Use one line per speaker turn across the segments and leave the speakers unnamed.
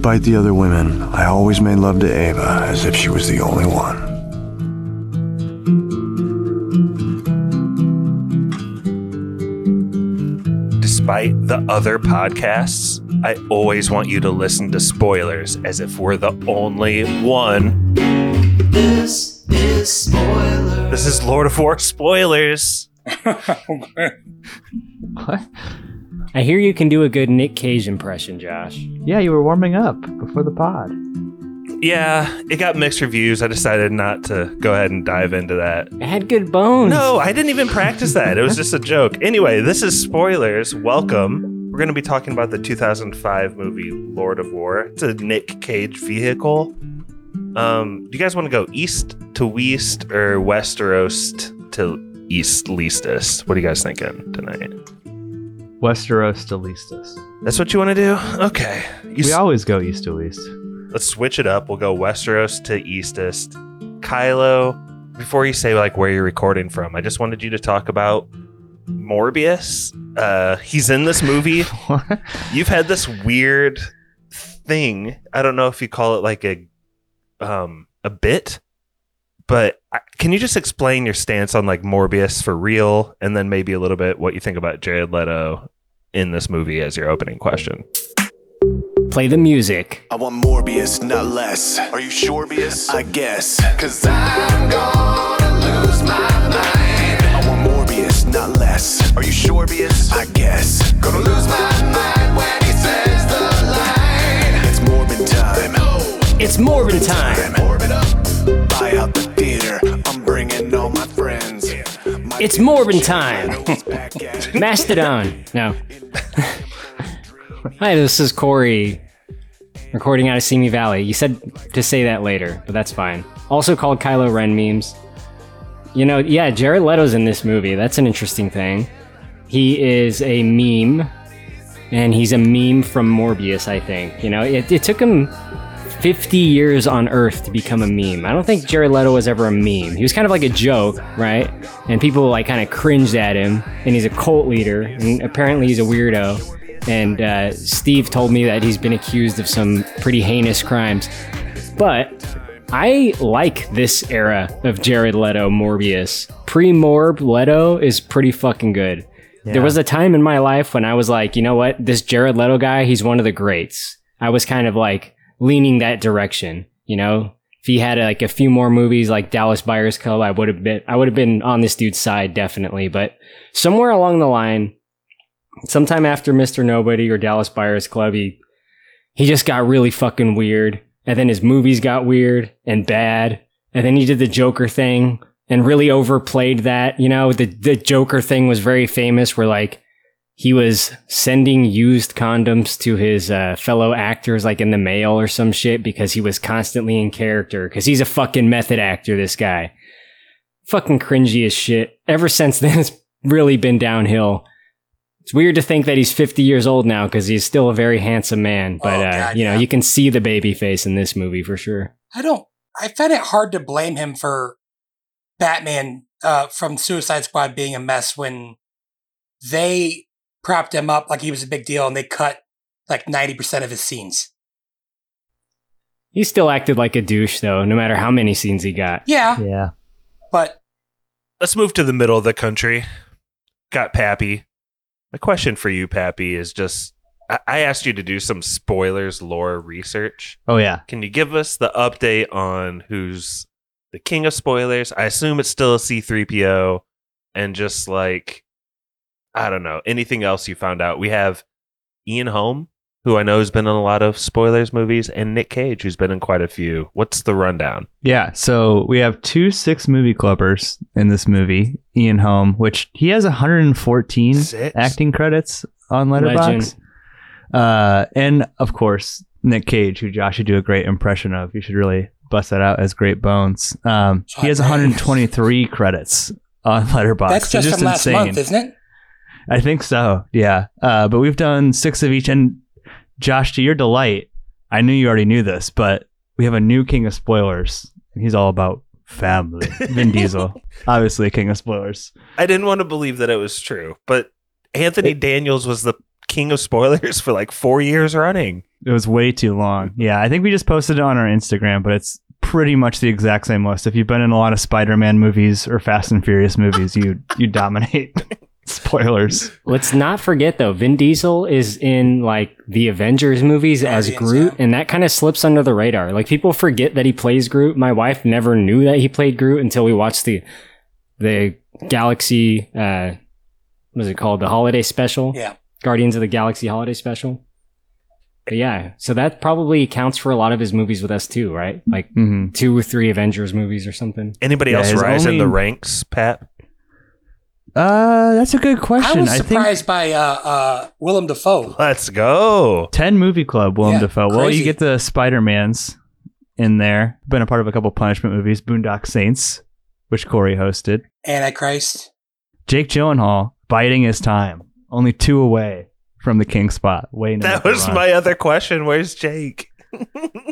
Despite the other women, I always made love to Ava as if she was the only one.
Despite the other podcasts, I always want you to listen to spoilers as if we're the only one.
This is spoiler.
This is Lord of War spoilers.
What?
I hear you can do a good Nick Cage impression, Josh.
Yeah, you were warming up before the pod.
Yeah, it got mixed reviews. I decided not to go ahead and dive into that.
It had good bones.
No, I didn't even practice that. It was just a joke. Anyway, this is spoilers. Welcome. We're going to be talking about the 2005 movie Lord of War. It's a Nick Cage vehicle. Um, do you guys want to go east to west or west or oast to east leastest? What are you guys thinking tonight?
Westeros to leastus.
That's what you want to do? Okay. You
We
s-
always go east to east.
let's switch it up. We'll go Westeros to Eastest. Kylo, before you say like where you're recording from, I just wanted you to talk about Morbius. Uh, he's in this movie. You've had this weird thing. I don't know if you call it like a um a bit, but I, can you just explain your stance on like Morbius for real, and then maybe a little bit what you think about Jared Leto in this movie as your opening question?
Play the music.
I want Morbius, not less. Are you sure, Bius? I guess.
Cause I'm gonna lose my mind.
I want Morbius, not less. Are you sure, Bius? I guess.
Gonna lose my mind when he says the line.
It's Morbid time.
It's Morbin time.
Morbid up. Buy out the theater. I'm bringing all my friends.
It's Morbin time. Mastodon. No. Hi, this is Corey, recording out of Simi Valley. You said to say that later, but that's fine. Also called Kylo Ren memes. You know, yeah, Jared Leto's in this movie. That's an interesting thing. He is a meme, and he's a meme from Morbius, I think. You know, it, it took him 50 years on Earth to become a meme. I don't think Jared Leto was ever a meme. He was kind of like a joke, right? And people like kind of cringed at him. And he's a cult leader, and apparently he's a weirdo. And uh, Steve told me that he's been accused of some pretty heinous crimes. But I like this era of Jared Leto Morbius. Pre Morb Leto is pretty fucking good. There was a time in my life when I was like, you know what? This Jared Leto guy, he's one of the greats. I was kind of like leaning that direction, you know? If he had like a few more movies like Dallas Buyers Club, I would have been I would have been on this dude's side definitely, but somewhere along the line, sometime after Mr. Nobody or Dallas Buyers Club, he he just got really fucking weird. And then his movies got weird and bad. And then he did the Joker thing and really overplayed that. You know, the the Joker thing was very famous where like he was sending used condoms to his uh, fellow actors like in the mail or some shit because he was constantly in character because he's a fucking method actor this guy fucking cringy as shit ever since then it's really been downhill it's weird to think that he's 50 years old now because he's still a very handsome man but
Oh,
uh,
God,
you know
yeah.
you can see the baby face in this movie for sure
I don't. I find it hard to blame him for Batman uh, from Suicide Squad being a mess when they propped him up like he was a big deal and they cut like ninety percent of his scenes.
he still acted like a douche though no matter how many scenes he got
Yeah,
Yeah.
but
Let's move to the middle of the country. Got Pappy. My question for you, Pappy, is just I, I asked you to do some spoilers lore research.
Oh yeah.
Can you give us the update on who's the king of spoilers? I assume it's still a C3PO and just like I don't know, anything else you found out. We have Ian Holm, who I know has been in a lot of spoilers movies, and Nick Cage, who's been in quite a few. What's the rundown?
Yeah. So we have two six movie clubbers in this movie. Ian Holm, which he has 114
Six?
acting credits on
Letterboxd.
Uh, and of course Nick Cage, who Josh should do a great impression of. You should really bust that out as Great Bones. Um, he has 123 credits on Letterboxd.
that's just, from last month, isn't it?
I think so. Yeah. Uh, but we've done six of each. And Josh, to your delight, I knew you already knew this, but we have a new king of spoilers. And he's all about family. Vin Diesel, obviously king of spoilers.
I didn't want to believe that it was true, but Anthony Daniels was the king of spoilers for like four years running.
It was way too long. Yeah, I think we just posted it on our Instagram, but it's pretty much the exact same list. If you've been in a lot of Spider-Man movies or Fast and Furious movies, you you dominate. Spoilers.
Let's not forget though, Vin Diesel is in like the Avengers movies as
Guardians,
Groot,
yeah.
and that kind of slips under the radar. Like people forget that he plays Groot. My wife never knew that he played Groot until we watched the the Galaxy uh what is it called? The holiday special?
Yeah.
Guardians of the Galaxy holiday special. But yeah, so that probably counts for a lot of his movies with us too, right? Like
hmm
two or three Avengers movies or something.
Anybody
Yeah,
else
his
rise in the ranks, Pat?
Uh, that's a good
I
question.
was
I, think
surprised by uh, uh, Willem Dafoe.
Let's go.
10 movie club, Willem
Yeah,
Dafoe. Well,
crazy.
you get the Spider-Mans in there. Been a part of a couple punishment movies, Boondock Saints, which Corey hosted.
Antichrist.
Jake Gyllenhaal biding his time, only two away from the king spot. Waiting. to
That
make the
was
run.
my other question. Where's Jake?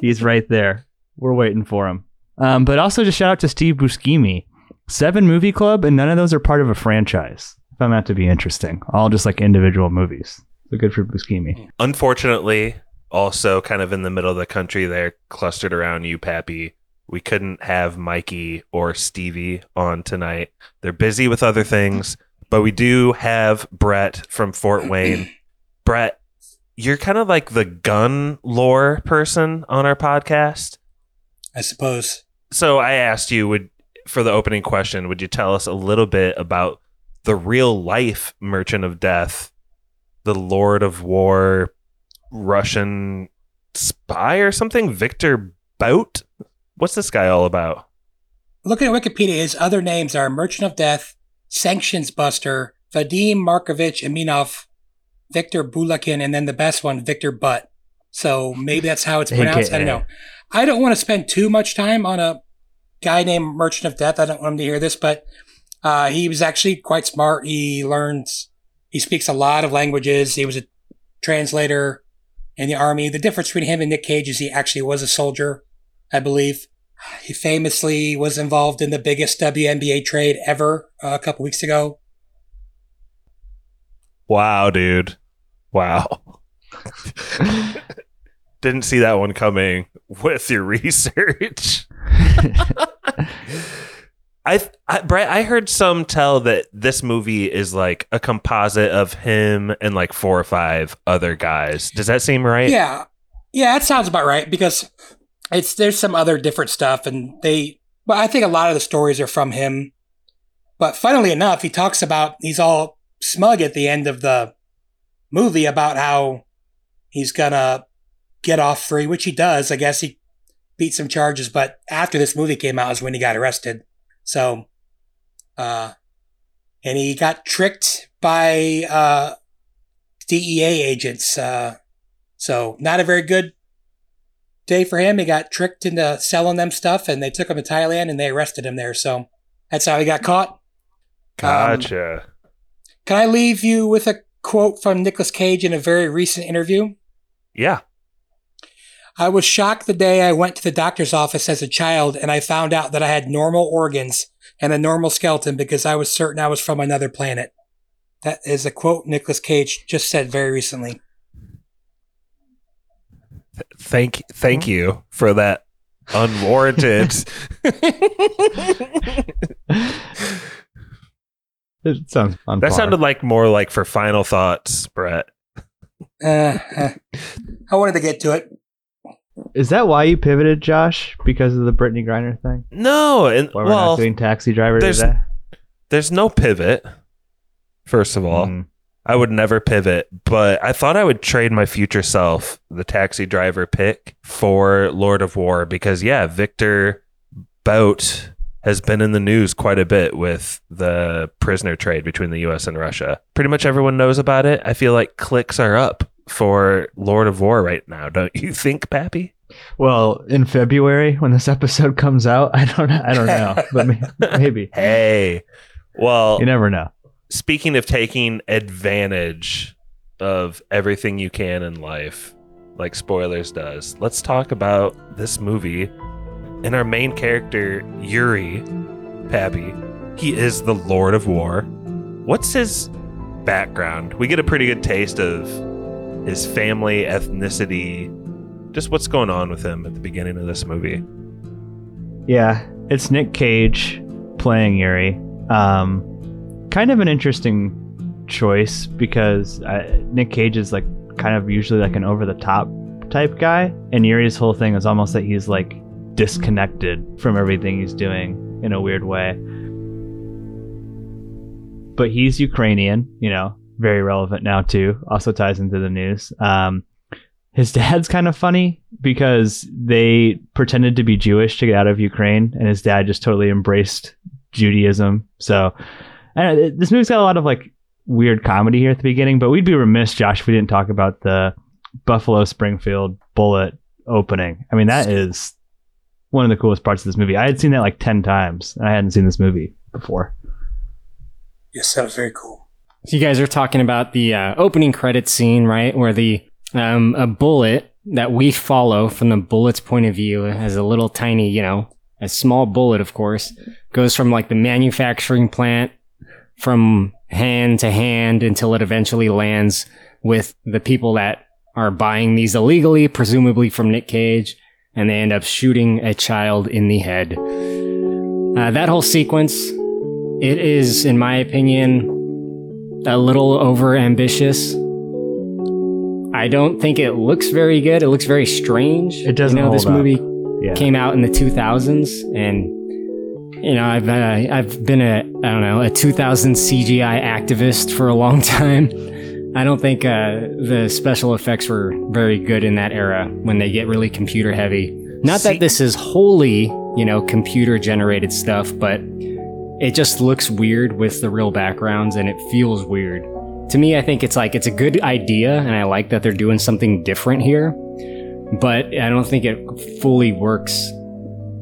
He's right there. We're waiting for him. Um, but also just shout out to Steve Buscemi. Seven movie club, and none of those are part of a franchise. I found that to be interesting. All just like individual movies. So good for Buscemi.
Unfortunately, also kind of in the middle of the country there, clustered around you, Pappy. We couldn't have Mikey or Stevie on tonight. They're busy with other things, but we do have Brett from Fort Wayne. Brett, you're kind of like the gun lore person on our podcast.
I suppose.
So I asked you would for the opening question, would you tell us a little bit about the real life Merchant of Death, the Lord of War, Russian spy or something? Victor Bout? What's this guy all about?
Looking at Wikipedia, his other names are Merchant of Death, Sanctions Buster, Vadim Markovich Aminov, Victor Bulakin, and then the best one, Victor Butt. So maybe that's how it's pronounced. I don't know. I don't want to spend too much time on a guy named Merchant of Death. I don't want him to hear this, but uh, he was actually quite smart. He learns, he speaks a lot of languages. He was a translator in the army. The difference between him and Nick Cage is he actually was a soldier, I believe. He famously was involved in the biggest WNBA trade ever uh, a couple weeks ago.
Wow, dude. Wow. Didn't see that one coming with your research. I, I Brett, I heard some tell that this movie is like a composite of him and like four or five other guys. Does that seem right?
Yeah, yeah, that sounds about right because it's there's some other different stuff, and they. But I think a lot of the stories are from him. But funnily enough, he talks about he's all smug at the end of the movie about how he's gonna get off free, which he does. I guess he beat some charges, but after this movie came out is when he got arrested. So, uh, and he got tricked by uh, DEA agents. Uh, so not a very good day for him. He got tricked into selling them stuff, and they took him to Thailand and they arrested him there. So that's how he got caught.
Gotcha.
Can I leave you with a quote from Nicolas Cage in a very recent interview?
yeah.
I was shocked the day I went to the doctor's office as a child and I found out that I had normal organs and a normal skeleton because I was certain I was from another planet. That is a quote Nicholas Cage just said very recently.
Thank thank you for that unwarranted.
it sounds on
that
par.
sounded like more like for final thoughts, Brett.
Uh, uh, I wanted to get to it.
Is that why you pivoted, Josh? Because of the Brittney Griner thing?
No, and
Why we're
well,
not doing Taxi Driver
there's-
today?
there's no pivot. First of all,
Mm.
I would never pivot, but I thought I would trade my future self, the taxi driver pick, for Lord of War because, yeah, Victor Bout has been in the news quite a bit with the prisoner trade between the US and Russia. Pretty much everyone knows about it. I feel like clicks are up for Lord of War right now, don't you think, Pappy?
Well, in February when this episode comes out, I don't, I don't know, but maybe
Hey, well,
you never know.
speaking of taking advantage of everything you can in life, like spoilers does, let's talk about this movie and our main character, Yuri Pappy. He is the Lord of War. What's his background? We get a pretty good taste of his family, ethnicity, just what's going on with him at the beginning of this movie.
Yeah, it's Nick Cage playing Yuri. Um, kind of an interesting choice because uh, Nick Cage is like kind of usually like an over the top type guy, and Yuri's whole thing is almost that he's like disconnected from everything he's doing in a weird way. But he's Ukrainian, you know, very relevant now too. Also ties into the news. Um, his dad's kind of funny because they pretended to be Jewish to get out of Ukraine, and his dad just totally embraced Judaism. So, and this movie's got a lot of like weird comedy here at the beginning, but we'd be remiss, Josh, if we didn't talk about the Buffalo Springfield Bullet opening. I mean, that is one of the coolest parts of this movie. I had seen that like 10 times, and I hadn't seen this movie before.
Yes, that was very cool.
So you guys are talking about the uh, opening credit scene, right? Where the um, a bullet that we follow from the bullet's point of view as a little tiny, you know, a small bullet, of course, goes from like the manufacturing plant from hand to hand until it eventually lands with the people that are buying these illegally, presumably from Nick Cage, and they end up shooting a child in the head. Uh, that whole sequence, it is, in my opinion, a little over ambitious. I don't think it looks very good. It looks very strange.
It doesn't
You know, this
up.
movie
Yeah.
came out in the 2000s, and you know, I've uh, I've been a I don't know a 2000 CGI activist for a long time. I don't think uh, the special effects were very good in that era when they get really computer heavy. Not
See-
that this is wholly, you know, computer generated stuff, but it just looks weird with the real backgrounds and it feels weird. To me, I think it's like it's a good idea and I like that they're doing something different here, but I don't think it fully works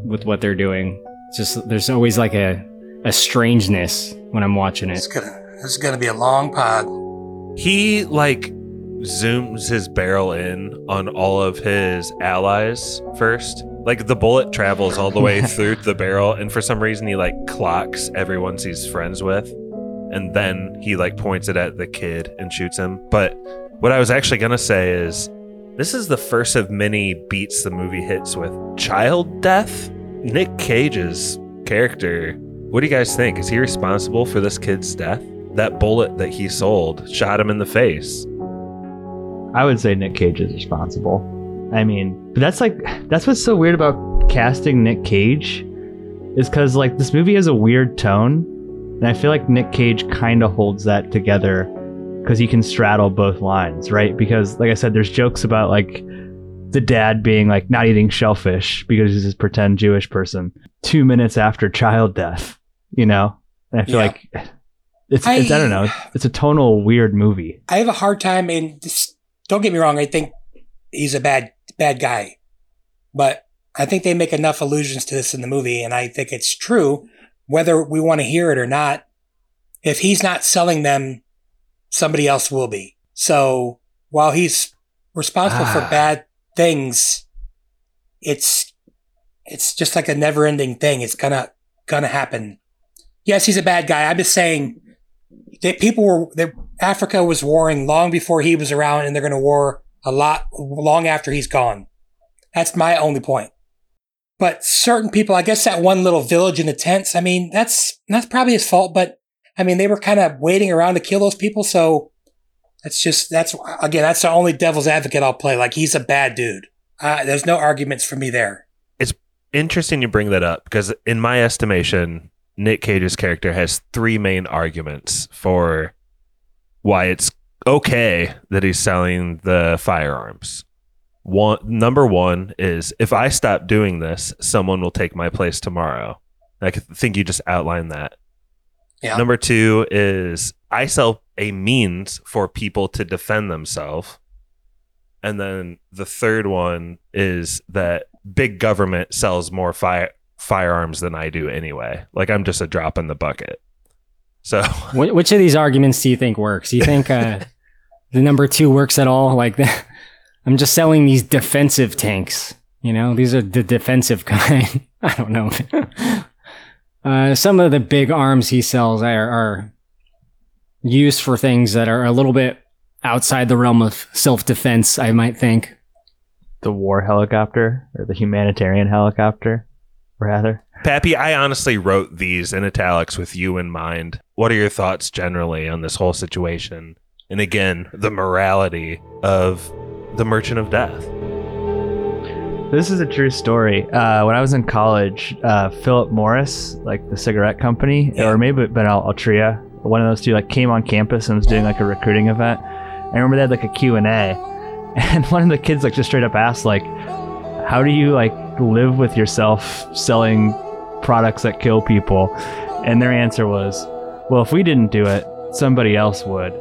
with what they're doing. It's just there's always like a a strangeness when I'm watching it.
It's
it.
gonna this is gonna be a long pod.
He like zooms his barrel in on all of his allies first. Like the bullet travels all the way through the barrel, and for some reason he like clocks everyone he's friends with, and then he like points it at the kid and shoots him. But what I was actually gonna say is, this is the first of many beats the movie hits with child death. Nick Cage's character. What do you guys think? Is he responsible for this kid's death? That bullet that he sold shot him in the face.
I would say Nick Cage is responsible. I mean, but that's like that's what's so weird about casting Nick Cage is because like this movie has a weird tone, and I feel like Nick Cage kind of holds that together because he can straddle both lines, right? Because like I said, there's jokes about like the dad being like not eating shellfish because he's this pretend Jewish person. Two minutes after child death, you know, and I feel
Yeah.
like it's, it's I don't know, it's a tonal weird movie.
I have a hard time in this don't get me wrong, I think he's a bad bad guy. But I think they make enough allusions to this in the movie, and I think it's true, whether we want to hear it or not. If he's not selling them, somebody else will be. So while he's responsible for
Ah.
bad things, it's it's just like a never ending thing. It's gonna gonna happen. Yes, he's a bad guy. I'm just saying that people were that Africa was warring long before he was around, and they're going to war a lot long after he's gone. That's my only point. But certain people, I guess that one little village in the tents. I mean, that's that's probably his fault. But I mean, they were kind of waiting around to kill those people. So that's just that's again that's the only devil's advocate I'll play. Like he's a bad dude. Uh, there's no arguments for me there.
It's interesting you bring that up because, in my estimation, Nick Cage's character has three main arguments for why it's okay that he's selling the firearms. One number one is if I stop doing this, someone will take my place tomorrow. I think you just outlined that.
Yeah.
Number two is I sell a means for people to defend themselves. And then the third one is that big government sells more fire firearms than I do anyway. Like I'm just a drop in the bucket. So
which of these arguments do you think works? Do you think uh, the number two works at all? Like, the, I'm just selling these defensive tanks. You know, these are the defensive kind. I don't know. uh, some of the big arms he sells are, are used for things that are a little bit outside the realm of self defense. I might think.
the war helicopter or the humanitarian helicopter, rather.
Pappy, I honestly wrote these in italics with you in mind. What are your thoughts generally on this whole situation? And again, the morality of the Merchant of Death.
This is a true story. Uh, when I was in college, uh, Philip Morris, like the cigarette company,
Yeah.
or maybe Al- Altria, one of those two, like came on campus and was doing like a recruiting event. I remember they had like a Q and A, and one of the kids like just straight up asked like, "How do you like live with yourself selling products that kill people?" And their answer was, "Well, if we didn't do it, somebody else would."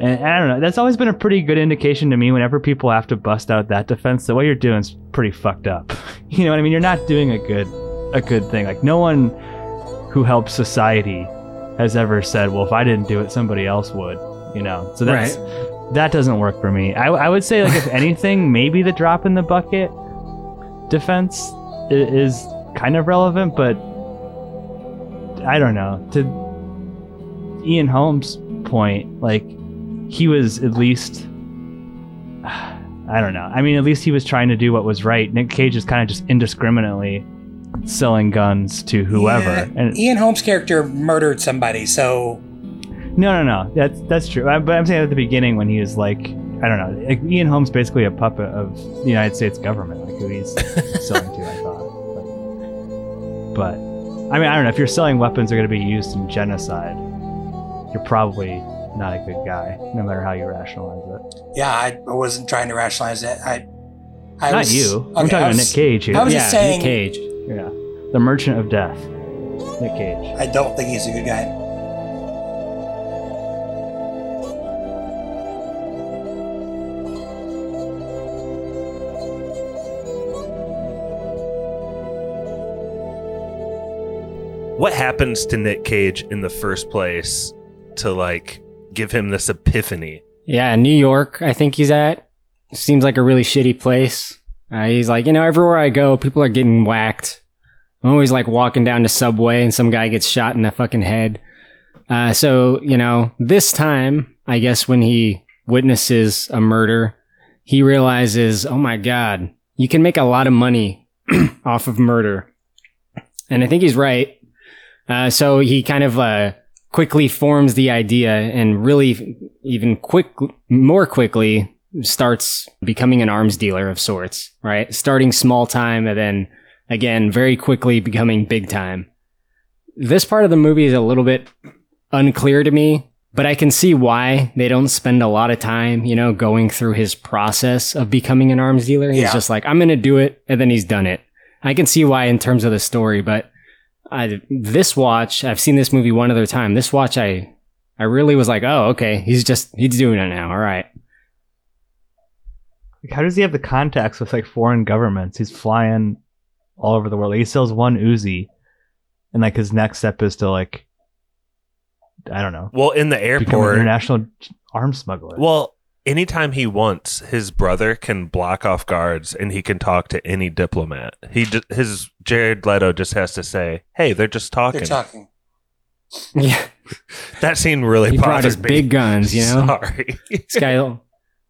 And I don't know. That's always been a pretty good indication to me. Whenever people have to bust out that defense, that what you're doing is pretty fucked up. You know what I mean? You're not doing a good, a good thing. Like no one who helps society has ever said, "Well, if I didn't do it, somebody else would." You know. So that's that doesn't work for me. I, I would say like if anything, maybe the drop in the bucket defense is kind of relevant, but I don't know. To Ian Holmes' point, like he was at least I don't know. I mean, at least he was trying to do what was right. Nick Cage is kind of just indiscriminately selling guns to whoever.
Yeah,
And
Ian Holmes' character murdered somebody, so
no, no, no. That's that's true. I- But I'm saying at the beginning when he was like, I don't know, like Ian Holmes basically a puppet of the United States government, like who he's selling to. I thought, but, but I mean, I don't know. If you're selling weapons that are going to be used in genocide, you're probably not a good guy, no matter how you rationalize it.
yeah, I wasn't trying to rationalize it. I, I
not
was,
you. I'm talking
I
about Nick Cage here.
I was
yeah,
just saying-
Nick Cage.
yeah, the Merchant of Death, Nick Cage.
I don't think he's a good guy.
What happens to Nick Cage in the first place to like give him this epiphany?
Yeah, New York, I think he's at. Seems like a really shitty place. Uh, he's like, you know, everywhere I go, people are getting whacked. I'm always like walking down the subway and some guy gets shot in the fucking head. Uh, so, you know, this time, I guess when he witnesses a murder, he realizes, oh my God, you can make a lot of money off of murder. And I think he's right. Uh, so he kind of, uh, quickly forms the idea and really even quick more quickly starts becoming an arms dealer of sorts right? Starting small time and then again very quickly becoming big time. This part of the movie is a little bit unclear to me but i can see why they don't spend a lot of time you know going through his process of becoming an arms dealer. He's
Yeah.
just like i'm gonna do it and then he's done it. I can see why in terms of the story but I, this watch, I've seen this movie one other time. This watch, I, I really was like, oh, okay, he's just, he's doing it now. All right.
Like, how does he have the contacts with like foreign governments? He's flying all over the world. Like, he sells one Uzi, and like his next step is to like, I don't know,
Well, in the
become an
airport,
international arms smuggler.
well, anytime he wants, his brother can block off guards and he can talk to any diplomat. He ju- his Jared Leto just has to say, "Hey, they're just talking."
They're talking.
Yeah.
That scene really
He brought his
me.
big guns, you know?
Sorry.
This guy,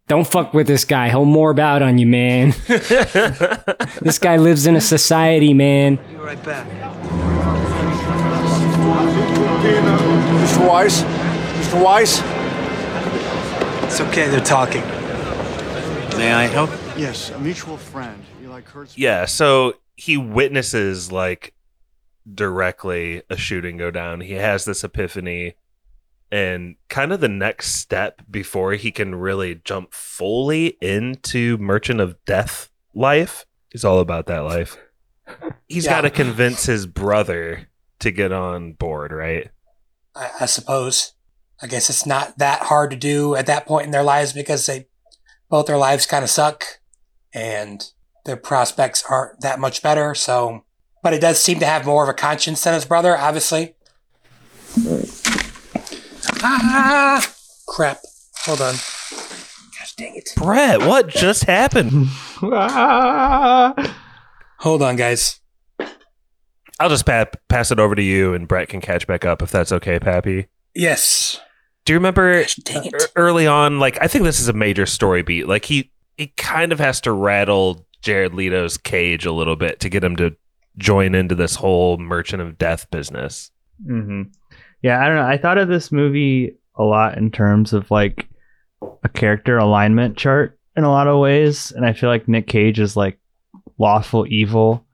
don't fuck with this guy. He'll more out on you, man. This guy lives in a society, man. Be right back.
Mr. Weiss? Mr. Weiss?
It's okay, they're talking. May I help?
Yes, a mutual friend. Eli Kurtz.
yeah, so he witnesses like directly a shooting go down. He has this epiphany and kind of the next step before he can really jump fully into Merchant of Death life. He's all about that life. He's
Yeah.
got to convince his brother to get on board, right?
I, I suppose. I guess it's not that hard to do at that point in their lives because they both their lives kind of suck and their prospects aren't that much better. So, but it does seem to have more of a conscience than his brother, obviously. Ah, crap. Hold on. Gosh dang it.
Brett, what just happened?
Hold on, guys.
I'll just pa- pass it over to you and Brett can catch back up if that's okay, Pappy.
Yes.
Do you remember
Gosh dang it.
early on like i think this is a major story beat like he he kind of has to rattle Jared Leto's cage a little bit to get him to join into this whole merchant of death business.
hmm Yeah, I don't know. I thought of this movie a lot in terms of like a character alignment chart in a lot of ways, and I feel like Nick Cage is like lawful evil,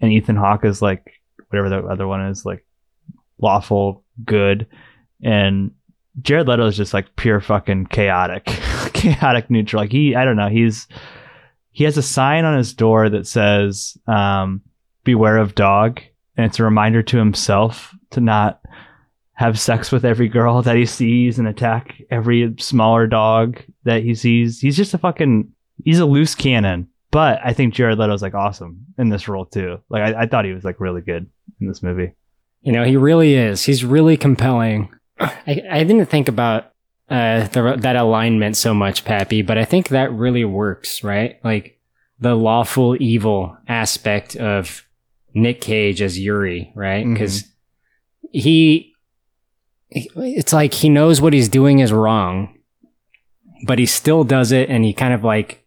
and Ethan Hawke is like whatever the other one is, like lawful good, and Jared Leto is just like pure fucking chaotic, chaotic neutral. Like he, I don't know, he's he has a sign on his door that says um, "Beware of dog," and it's a reminder to himself to not have sex with every girl that he sees and attack every smaller dog that he sees. He's just a fucking he's a loose cannon. But I think Jared Leto Leto's like awesome in this role too. Like I, I thought he was like really good in this movie.
You know, he really is. He's really compelling. I, I didn't think about uh, the, that alignment so much, Pappy, but I think that really works, right? Like the lawful evil aspect of Nick Cage as Yuri, right? Because he, it's like he knows what he's doing is wrong, but he still does it, and he kind of like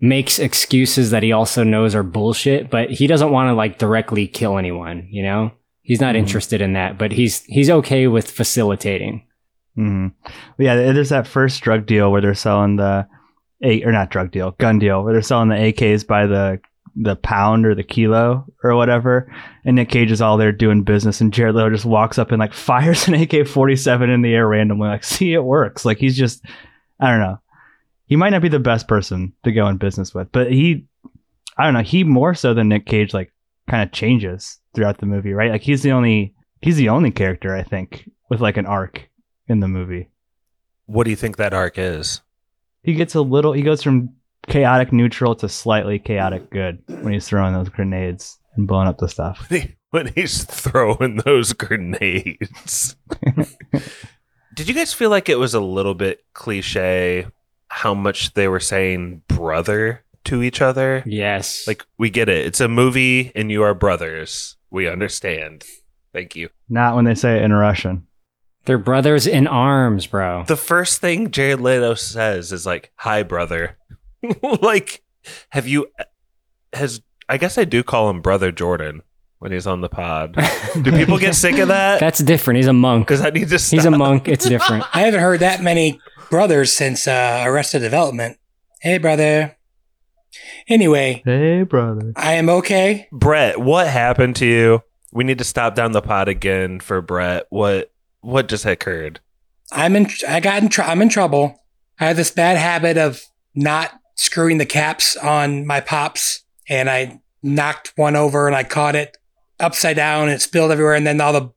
makes excuses that he also knows are bullshit, but he doesn't want to like directly kill anyone, you know? He's not
Mhm.
interested in that, but he's he's okay with facilitating.
hmm Yeah, there's that first drug deal where they're selling the eight or not drug deal, gun deal where they're selling the AKs by the the pound or the kilo or whatever, and Nick Cage is all there doing business, and Jared Leto just walks up and like fires an AK forty seven in the air randomly, like see it works. Like he's just, I don't know, he might not be the best person to go in business with, but he, I don't know, he more so than Nick Cage like kind of changes throughout the movie, right? Like he's the only he's the only character I think with like an arc in the movie.
What do you think that arc is?
He gets a little. He goes from chaotic neutral to slightly chaotic good when he's throwing those grenades and blowing up the stuff.
when he's throwing those grenades. Did you guys feel like it was a little bit cliche how much they were saying brother to each other?
Yes.
Like, we get it. It's a movie and you are brothers. We understand. Thank you.
Not when they say it in Russian.
they're brothers in arms, bro.
The first thing Jared Leto says is like, "Hi, brother." like, have you? Has I guess I do call him brother Jordan when he's on the pod. Do people get sick of that?
That's different. He's a monk.
Because I need to. Stop.
He's a monk. It's different.
I haven't heard that many brothers since uh, Arrested Development. Hey, brother. Anyway,
Hey, brother.
I am okay.
Brett, what happened to you? We need to stop down the pod again for Brett. What what just occurred?
I'm in. I got in. Tr- I'm in trouble. I have this bad habit of not screwing the caps on my pops, and I knocked one over and I caught it upside down and it spilled everywhere, and then all the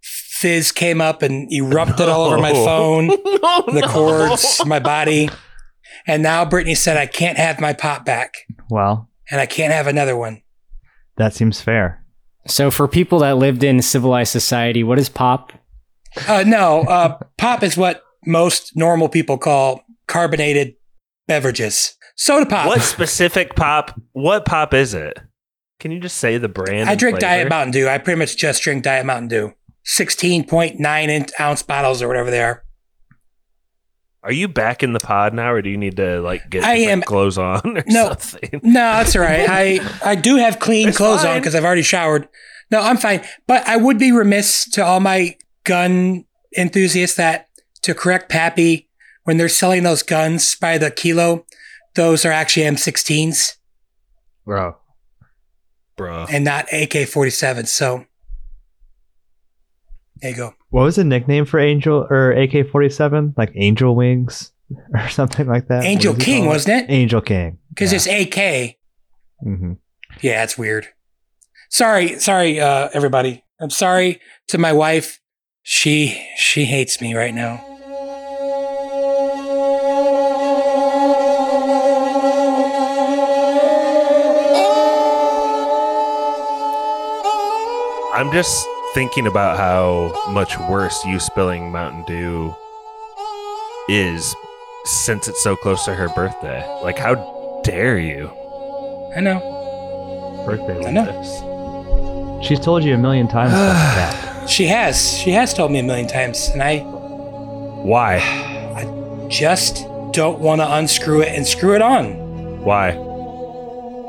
fizz came up and erupted all over my phone,
Oh,
the
no.
cords, my body, and now Brittany said I can't have my pop back,
Well,
and I can't have another one.
that seems fair.
So for people that lived in civilized society, what is pop?
Uh, no, uh, pop is what most normal people call carbonated beverages. Soda pop.
What specific pop? What pop is it? Can you just say the brand?
I drink
flavor?
Diet Mountain Dew. I pretty much just drink Diet Mountain Dew. 16.9 in- ounce bottles or whatever they are.
Are you back in the pod now, or do you need to like get
I am-
clothes on or
No.
something?
No, that's all right. I, I do have clean
It's
clothes on because I've already showered. No, I'm fine. But I would be remiss to all my gun enthusiasts that to correct Pappy, when they're selling those guns by the kilo, those are actually M16s
Bro.
Bro,
and not AK 47s. So there you go.
What was the nickname for Angel or AK 47? Like Angel Wings or something like that?
Angel
What does he
King,
call it?
wasn't it?
Angel King.
Because
Yeah.
it's AK.
hmm
Yeah, it's weird. Sorry, sorry, uh, everybody. I'm sorry to my wife. She she hates me right now.
I'm just thinking about how much worse you spilling Mountain Dew is since it's so close to her birthday. Like, how dare you?
I know.
Birthday.
I know. This.
She's told you a million times about that.
She has. She has told me a million times, and I
Why?
I just don't want to unscrew it and screw it on
Why?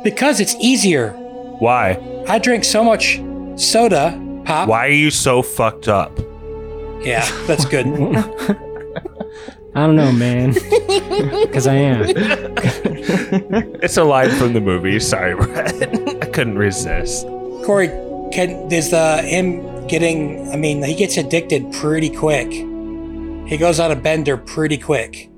because it's easier.
Why?
I drink so much soda pop.
Why are you so fucked up?
Yeah, that's good.
I don't know, man. Because I am.
It's a line from the movie. Sorry, Brett. I couldn't resist.
Corey, can there's the him getting? I mean, he gets addicted pretty quick. He goes on a bender pretty quick.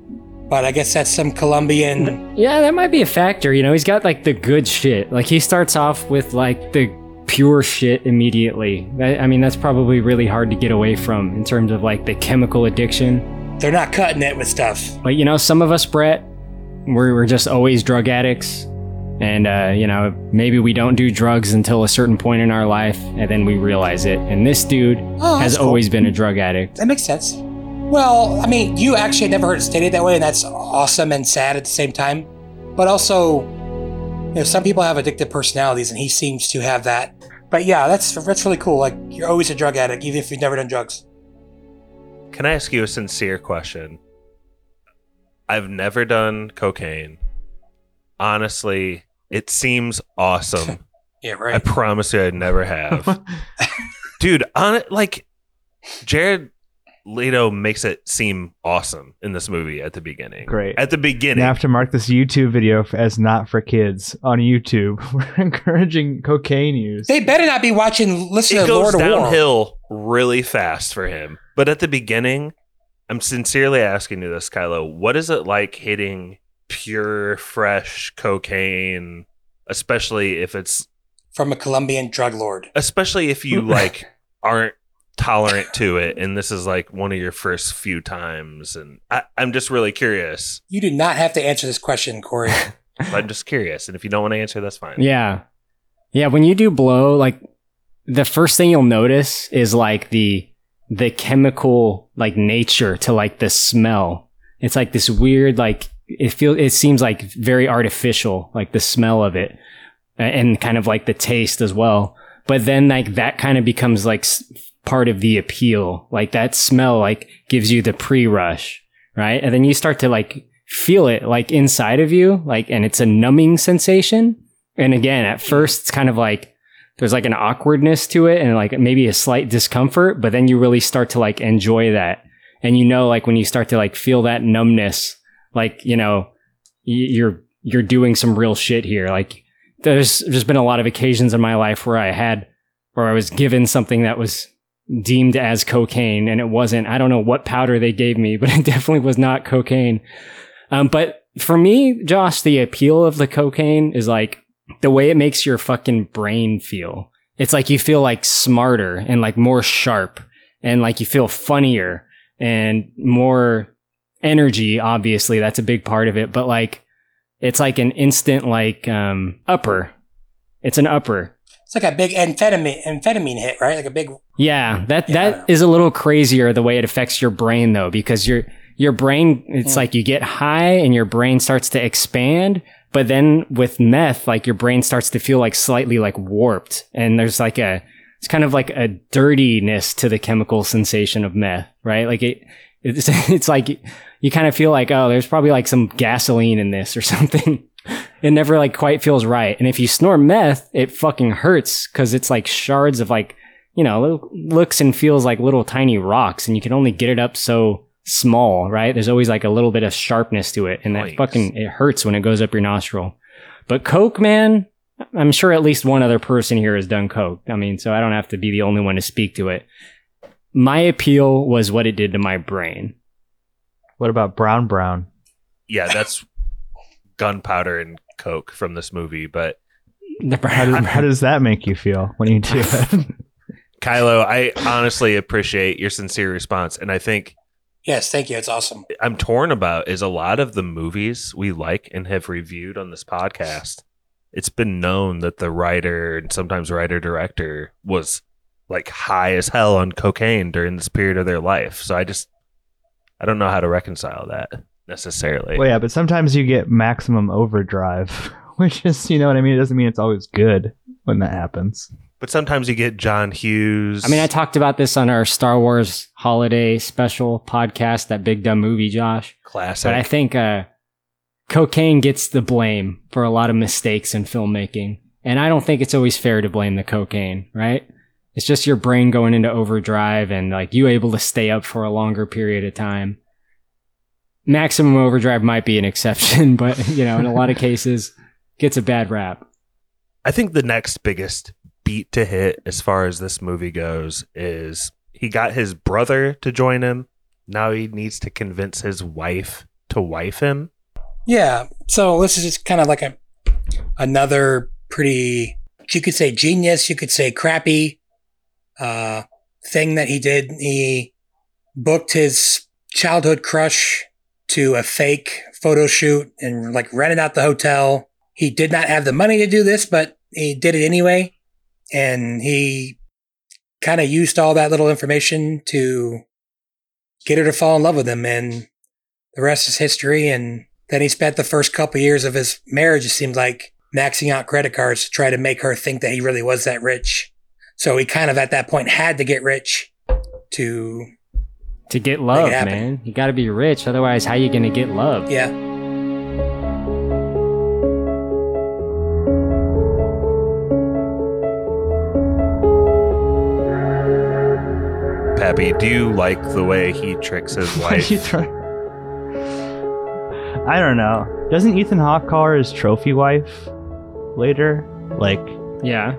But I guess that's some Colombian.
Yeah, that might be a factor. You know, he's got like the good shit. Like he starts off with like the pure shit immediately. I, I mean, that's probably really hard to get away from in terms of like the chemical addiction.
They're not cutting it with stuff.
But you know, some of us, Brett, we're, we're just always drug addicts. And, uh, you know, maybe we don't do drugs until a certain point in our life, and then we realize it. And this dude
Oh,
has
cool.
always been a drug addict.
That makes sense. Well, I mean, you actually had never heard it stated that way, and that's awesome and sad at the same time. But also, you know, some people have addictive personalities, and he seems to have that. But yeah, that's that's really cool. Like you're always a drug addict, even if you've never done drugs.
Can I ask you a sincere question? I've never done cocaine. Honestly, it seems awesome.
Yeah, right.
I promise you, I never have. Dude, on it, like Jared Leto makes it seem awesome in this movie at the beginning.
Great.
At the beginning.
You
beginning.
have to mark this YouTube video as not for kids on YouTube. We're encouraging cocaine use.
They better not be watching. Listen
it
to
goes
Lord of War.
downhill really fast for him. But at the beginning, I'm sincerely asking you this, Kylo. What is it like hitting pure, fresh cocaine, especially if it's,
from a Colombian drug lord.
especially if you like aren't tolerant to it, and this is like one of your first few times, and I, I'm just really curious.
You do not have to answer this question, Corey.
I'm just curious, and if you don't want to answer, that's fine.
Yeah. Yeah, when you do blow, like the first thing you'll notice is like the the chemical like nature to like the smell. It's like this weird like it feels it seems like very artificial, like the smell of it and kind of like the taste as well. But then like that kind of becomes like s- part of the appeal. Like that smell like gives you the pre-rush, right? And then you start to like feel it like inside of you, like and it's a numbing sensation. And again, at first it's kind of like there's like an awkwardness to it and like maybe a slight discomfort, but then you really start to like enjoy that. And you know, like when you start to like feel that numbness, like, you know, you're, you're doing some real shit here. Like there's, there's been a lot of occasions in my life where I had, where I was given something that was deemed as cocaine and it wasn't. I don't know what powder they gave me, but it definitely was not cocaine. Um, but for me, Josh, the appeal of the cocaine is like the way it makes your fucking brain feel. It's like you feel like smarter and like more sharp and like you feel funnier and more energy. Obviously, that's a big part of it, but like it's like an instant like um upper. It's an upper.
It's like a big amphetamine amphetamine hit, right? Like a big.
Yeah, that
Yeah.
that is a little crazier the way it affects your brain though, because your your brain it's
Mm.
like you get high and your brain starts to expand, but then with meth, like your brain starts to feel like slightly like warped, and there's like a it's kind of like a dirtiness to the chemical sensation of meth, right? Like it it's it's like you kind of feel like oh, there's probably like some gasoline in this or something. It never like quite feels right. And if you snore meth, it fucking hurts because it's like shards of like you know, lo- looks and feels like little tiny rocks, and you can only get it up so small, right? There's always like a little bit of sharpness to it, and that
Nice.
fucking it hurts when it goes up your nostril. But coke, man, I'm sure at least one other person here has done coke. I mean, so I don't have to be the only one to speak to it. My appeal was what it did to my brain.
What about Brown Brown?
Yeah, that's gunpowder and coke from this movie, but
The
How,
brown,
does, how does that make you feel when you do it?
Kylo, I honestly appreciate your sincere response. And I think
Yes, thank you. It's awesome.
I'm torn about is a lot of the movies we like and have reviewed on this podcast. It's been known that the writer and sometimes writer director was like high as hell on cocaine during this period of their life. So I just I don't know how to reconcile that necessarily.
well, yeah, but sometimes you get maximum overdrive, which is, you know what I mean? It doesn't mean it's always good when that happens.
But sometimes you get John Hughes.
I mean, I talked about this on our Star Wars holiday special podcast, that big dumb movie, Josh.
classic.
But I think uh, cocaine gets the blame for a lot of mistakes in filmmaking. And I don't think it's always fair to blame the cocaine, right? It's just your brain going into overdrive and like you able to stay up for a longer period of time. Maximum overdrive might be an exception, but you know, in a lot of cases, gets a bad rap.
I think the next biggest beat to hit as far as this movie goes is he got his brother to join him. Now he needs to convince his wife to wife him.
Yeah. So this is just kind of like a another pretty you could say genius, you could say crappy uh thing that he did. He booked his childhood crush to a fake photo shoot and like rented out the hotel. He did not have the money to do this, but he did it anyway. And he kind of used all that little information to get her to fall in love with him. And the rest is history. And then he spent the first couple years of his marriage, it seemed like, maxing out credit cards to try to make her think that he really was that rich. So he kind of at that point had to get rich to,
To get love, man. You gotta be rich, otherwise how you gonna get love?
yeah.
Pappy, do you like the way he tricks his wife?
I don't know. Doesn't Ethan Hawke call her his trophy wife later? Like,
Yeah.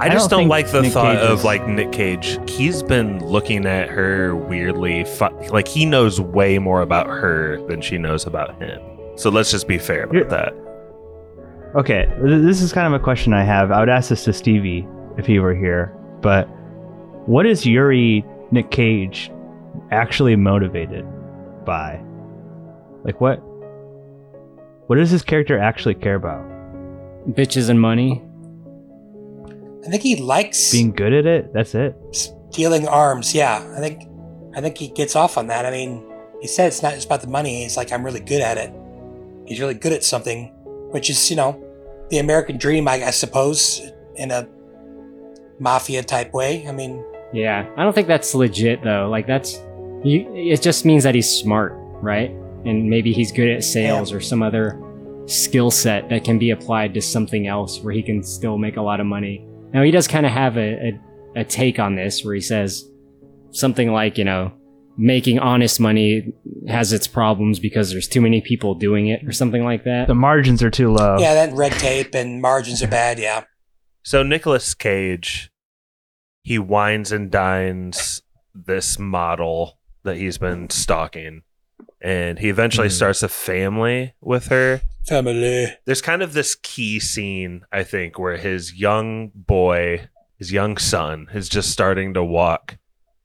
I
I
just
don't
don't, like the
Nick
thought
Cage
of
is-
like Nick Cage. He's been looking at her weirdly. Fu- like he knows way more about her than she knows about him. So let's just be fair about
You're-
that.
okay, this is kind of a question I have. I would ask this to Stevie if he were here, but what is Yuri Nick Cage actually motivated by? Like, what? What does his character actually care about?
Bitches and money.
I think he likes
Being good at it? That's it.
stealing arms. Yeah, I think I think he gets off on that. I mean, he said it's not just about the money. He's like, I'm really good at it. He's really good at something, which is you know, the American dream, I, I suppose, in a mafia type way. I mean,
Yeah. I don't think that's legit though. Like that's you it just means that he's smart, right? And maybe he's good at sales or some other skill set that can be applied to something else where he can still make a lot of money. Now he does kind of have a, a, a take on this where he says something like, you know, making honest money has its problems because there's too many people doing it or something like that.
The margins are too low.
yeah, that red tape and margins are bad. Yeah,
So Nicolas Cage, he wines and dines this model that he's been stalking, and he eventually
Mhm.
starts a family with her.
family.
There's kind of this key scene, I think, where his young boy, his young son, is just starting to walk.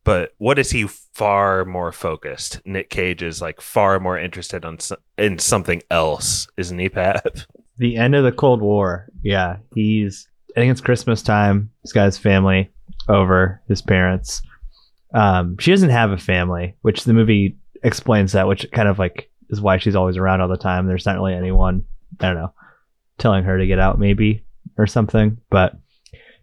But what is he far more focused? Nick Cage is like far more interested on so- in something else, isn't he, Pat?
the end of the Cold War. Yeah, he's. I think it's Christmas time. He's got his family over, his parents. Um, she doesn't have a family, which the movie explains that, which kind of like is why she's always around all the time. There's not really anyone, I don't know, telling her to get out, maybe or something. But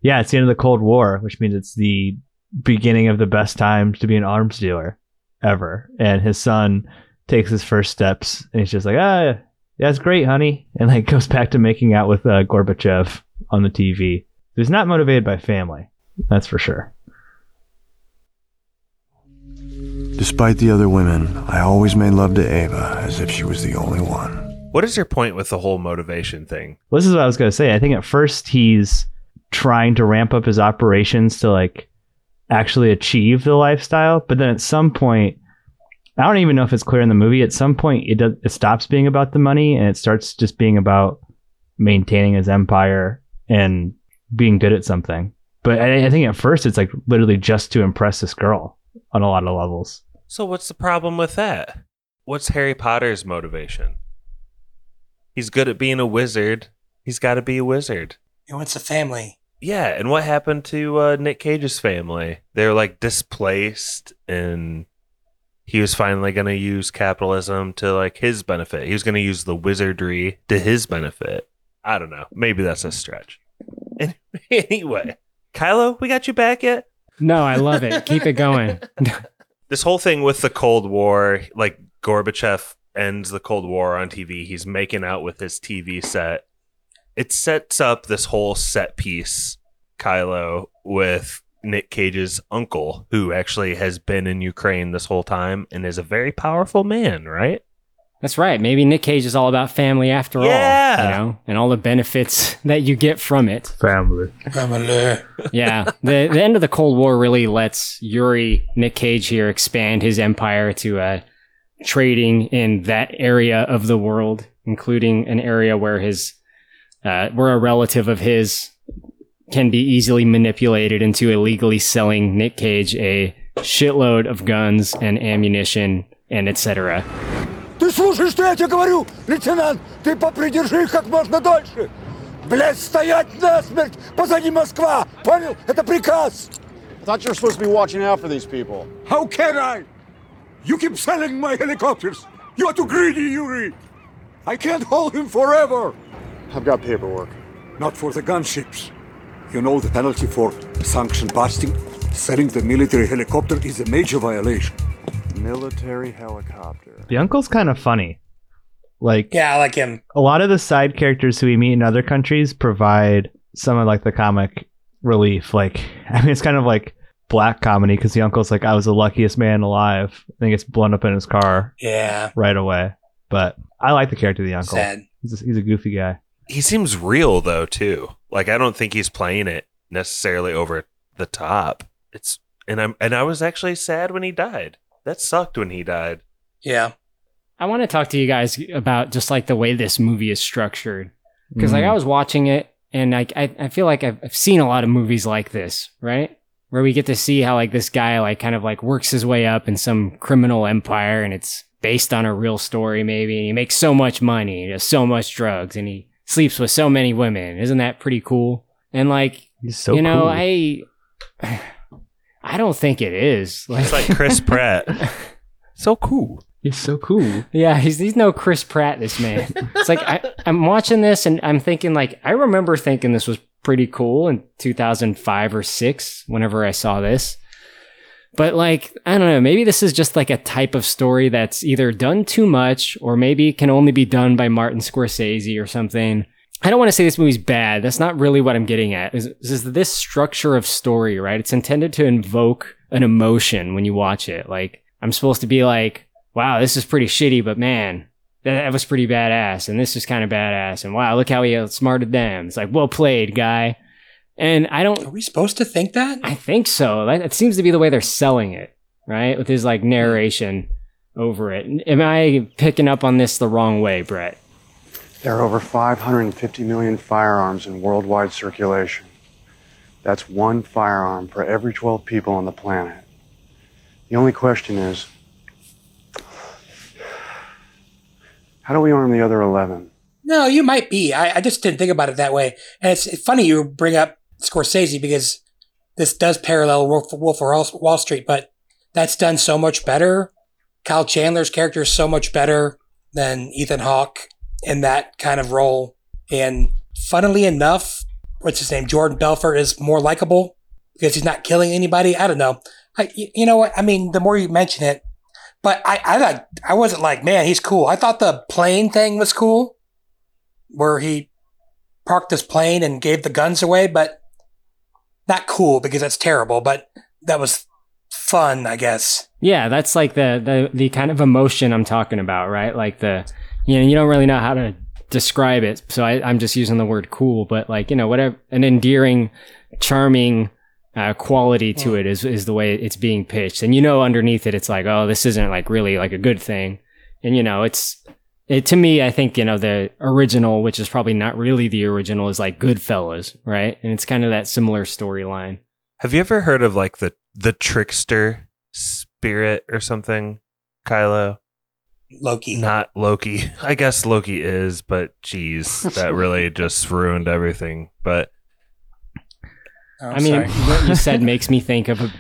yeah, it's the end of the Cold War, which means it's the beginning of the best time to be an arms dealer ever. And his son takes his first steps, and he's just like, ah, that's great, honey. And like goes back to making out with uh, Gorbachev on the TV. He's not motivated by family. That's for sure.
Despite the other women, I always made love to Ava as if she was the only one.
What is your point with the whole motivation thing?
Well, this is what I was going to say. I think at first he's trying to ramp up his operations to like actually achieve the lifestyle, but then at some point, I don't even know if it's clear in the movie. At some point, it does it stops being about the money and it starts just being about maintaining his empire and being good at something. But I, I think at first it's like literally just to impress this girl on a lot of levels.
So what's the problem with that? What's Harry Potter's motivation? He's good at being a wizard. He's got to be a wizard.
He wants a family.
Yeah, and what happened to uh, Nick Cage's family? They're like displaced, and he was finally going to use capitalism to like his benefit. He was going to use the wizardry to his benefit. I don't know. Maybe that's a stretch. Anyway, Kylo, we got you back yet?
No, I love it. Keep it going.
This whole thing with the Cold War, like Gorbachev ends the Cold War on TV. He's making out with his TV set. It sets up this whole set piece, Kylo, with Nick Cage's uncle, who actually has been in Ukraine this whole time and is a very powerful man, right?
That's right. Maybe Nick Cage is all about family after all.
Yeah.
You know, and all the benefits that you get from it.
Family. Family.
yeah, the the end of the Cold War really lets Yuri Nick Cage here expand his empire to uh, trading in that area of the world, including an area where his uh, where a relative of his can be easily manipulated into illegally selling Nick Cage a shitload of guns and ammunition and etc.
Ты слушаешь, что я тебе говорю, лейтенант? Ты попридержи их как можно дольше. Блядь, стоять насмерть! Позади Москва! Понял? Это приказ!
I thought you were supposed to be watching out for these people.
How can I? You keep selling my helicopters. You are too greedy, Yuri. I can't hold him forever.
I've got paperwork.
Not for the gunships. You know the penalty for sanction busting? Selling the military helicopter is a major violation.
Military helicopter.
The uncle's kind of funny. Like
Yeah, I like him.
a lot of the side characters who we meet in other countries provide some of like the comic relief. Like, I mean, it's kind of like black comedy because the uncle's like, I was the luckiest man alive. And he gets blown up in his car
Yeah,
right away. But I like the character of the uncle.
sad.
He's a, he's a goofy guy.
He seems real though too. Like I don't think he's playing it necessarily over the top. It's and I'm and I was actually sad when he died. That sucked when he died.
Yeah,
I want to talk to you guys about just like the way this movie is structured. Because like
Mm.
I was watching it and like I, I feel like I've, I've seen a lot of movies like this, right? Where we get to see how like this guy like kind of like works his way up in some criminal empire and it's based on a real story maybe and he makes so much money, he does so much drugs and he sleeps with so many women. Isn't that pretty cool? And like
He's so
you know,
cool.
I I don't think it is. Like,
It's like Chris Pratt. So cool.
He's so cool.
Yeah, he's he's no Chris Pratt. This man. It's like I, I'm watching this and I'm thinking like I remember thinking this was pretty cool in 2005 or six. Whenever I saw this, but like I don't know, maybe this is just like a type of story that's either done too much or maybe can only be done by Martin Scorsese or something. I don't want to say this movie's bad. That's not really what I'm getting at. Is, is this structure of story, right? It's intended to invoke an emotion when you watch it. Like I'm supposed to be like, wow, this is pretty shitty, but man, that, that was pretty badass. And this is kind of badass. And wow, look how he outsmarted them. It's like, well played, guy. And I don't,
are we supposed to think that?
I think so. That, that seems to be the way they're selling it, right? With his like narration over it. Am I picking up on this the wrong way, Brett?
There are over 550 million firearms in worldwide circulation. That's one firearm for every 12 people on the planet. The only question is how do we arm the other 11?
No, you might be. I, I just didn't think about it that way. And it's funny you bring up Scorsese because this does parallel Wolf, Wolf of Wall- Street, but that's done so much better. Kyle Chandler's character is so much better than Ethan Hawke in that kind of role. And funnily enough, what's his name? Jordan Belfort is more likable because he's not killing anybody. I don't know. I, you know what? I mean, the more you mention it, but I, I I wasn't like, man, he's cool. I thought the plane thing was cool, where he parked his plane and gave the guns away, but not cool because that's terrible. But that was fun, I guess.
Yeah, that's like the, the the kind of emotion I'm talking about, right? Like the you know, you don't really know how to describe it, so I, I'm just using the word cool, but like, you know, whatever an endearing, charming uh, quality to it is is the way it's being pitched. And you know underneath it it's like, oh, this isn't like really like a good thing. And you know, it's it, to me, I think you know the original, which is probably not really the original, is like Goodfellas, right? And it's kind of that similar storyline.
Have you ever heard of like the the trickster spirit or something, Kylo?
Loki.
Not Loki. I guess Loki is, but geez, that really just ruined everything. But
Oh,
I mean, what you said makes me think of a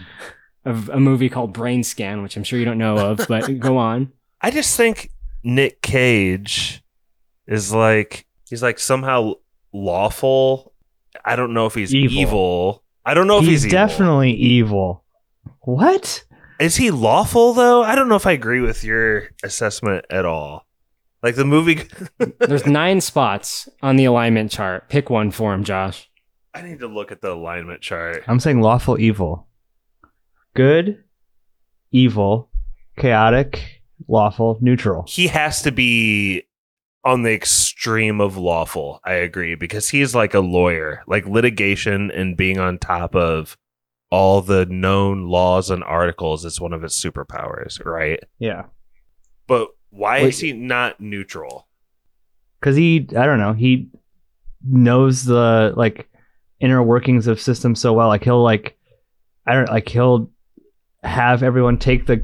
of a movie called Brain Scan, which I'm sure you don't know of, but go on.
I just think Nick Cage is like he's like somehow lawful. I don't know if he's
Evil.
evil. I don't know if
he's
he's, evil.
definitely evil. What?
Is he lawful though? I don't know if I agree with your assessment at all. Like the movie,
There's nine spots on the alignment chart. Pick one for him, Josh.
I need to look at the alignment chart.
I'm saying lawful evil. Good, evil, chaotic, lawful, neutral.
He has to be on the extreme of lawful. I agree because he's like a lawyer, like litigation and being on top of all the known laws and articles is one of his superpowers, right?
Yeah.
But why
Wait.
is he not neutral?
Cause he I don't know, he knows the like inner workings of systems so well. Like he'll like I don't like he'll have everyone take the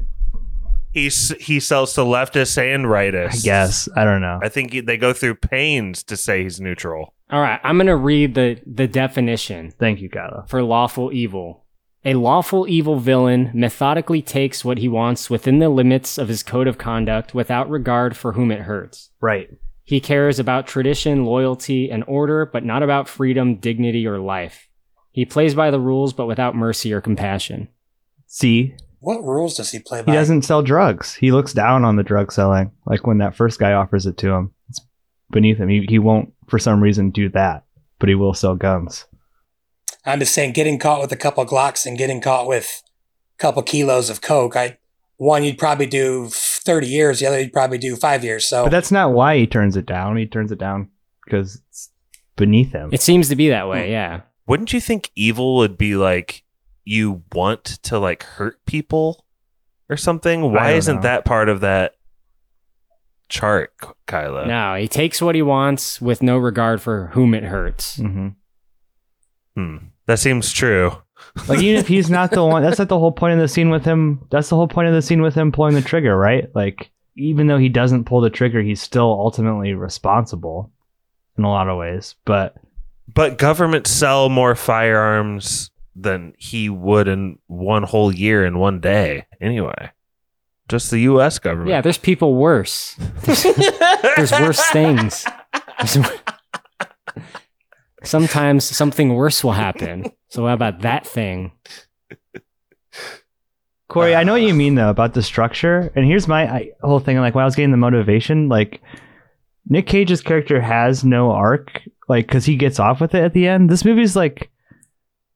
He's he sells to leftists and rightists.
I guess. I don't know.
I think he, they go through pains to say he's neutral.
All right, I'm gonna read the the definition
Thank you, Kylo.
for lawful evil. A lawful evil villain methodically takes what he wants within the limits of his code of conduct without regard for whom it hurts.
Right.
He cares about tradition, loyalty, and order, but not about freedom, dignity, or life. He plays by the rules, but without mercy or compassion.
See,
What rules does he play by?
he doesn't sell drugs. He looks down on the drug selling. Like when that first guy offers it to him. It's beneath him. He he won't for some reason do that, but he will sell guns.
I'm just saying, getting caught with a couple Glocks and getting caught with a couple kilos of coke. I one you'd probably do 30 years. The other you'd probably do five years. So
But that's not why he turns it down. He turns it down because it's beneath him.
It seems to be that way, yeah.
Wouldn't you think evil would be like you want to like hurt people or something? Why isn't
know.
that part of that chart, K- Kylo?
No, he takes what he wants with no regard for whom it hurts.
hmm
Hmm. That seems true.
Like even if he's not the one, that's not the whole point of the scene with him. That's the whole point of the scene with him pulling the trigger, right? Like even though he doesn't pull the trigger, he's still ultimately responsible in a lot of ways. But
But governments sell more firearms than he would in one whole year in one day. Anyway, just the U.S. government.
Yeah, there's people worse. There's, there's worse things. There's- Sometimes something worse will happen. So how about that thing?
Corey, I know what you mean though about the structure. And here's my I, whole thing: like when I was getting the motivation, like Nick Cage's character has no arc, like because he gets off with it at the end. This movie's like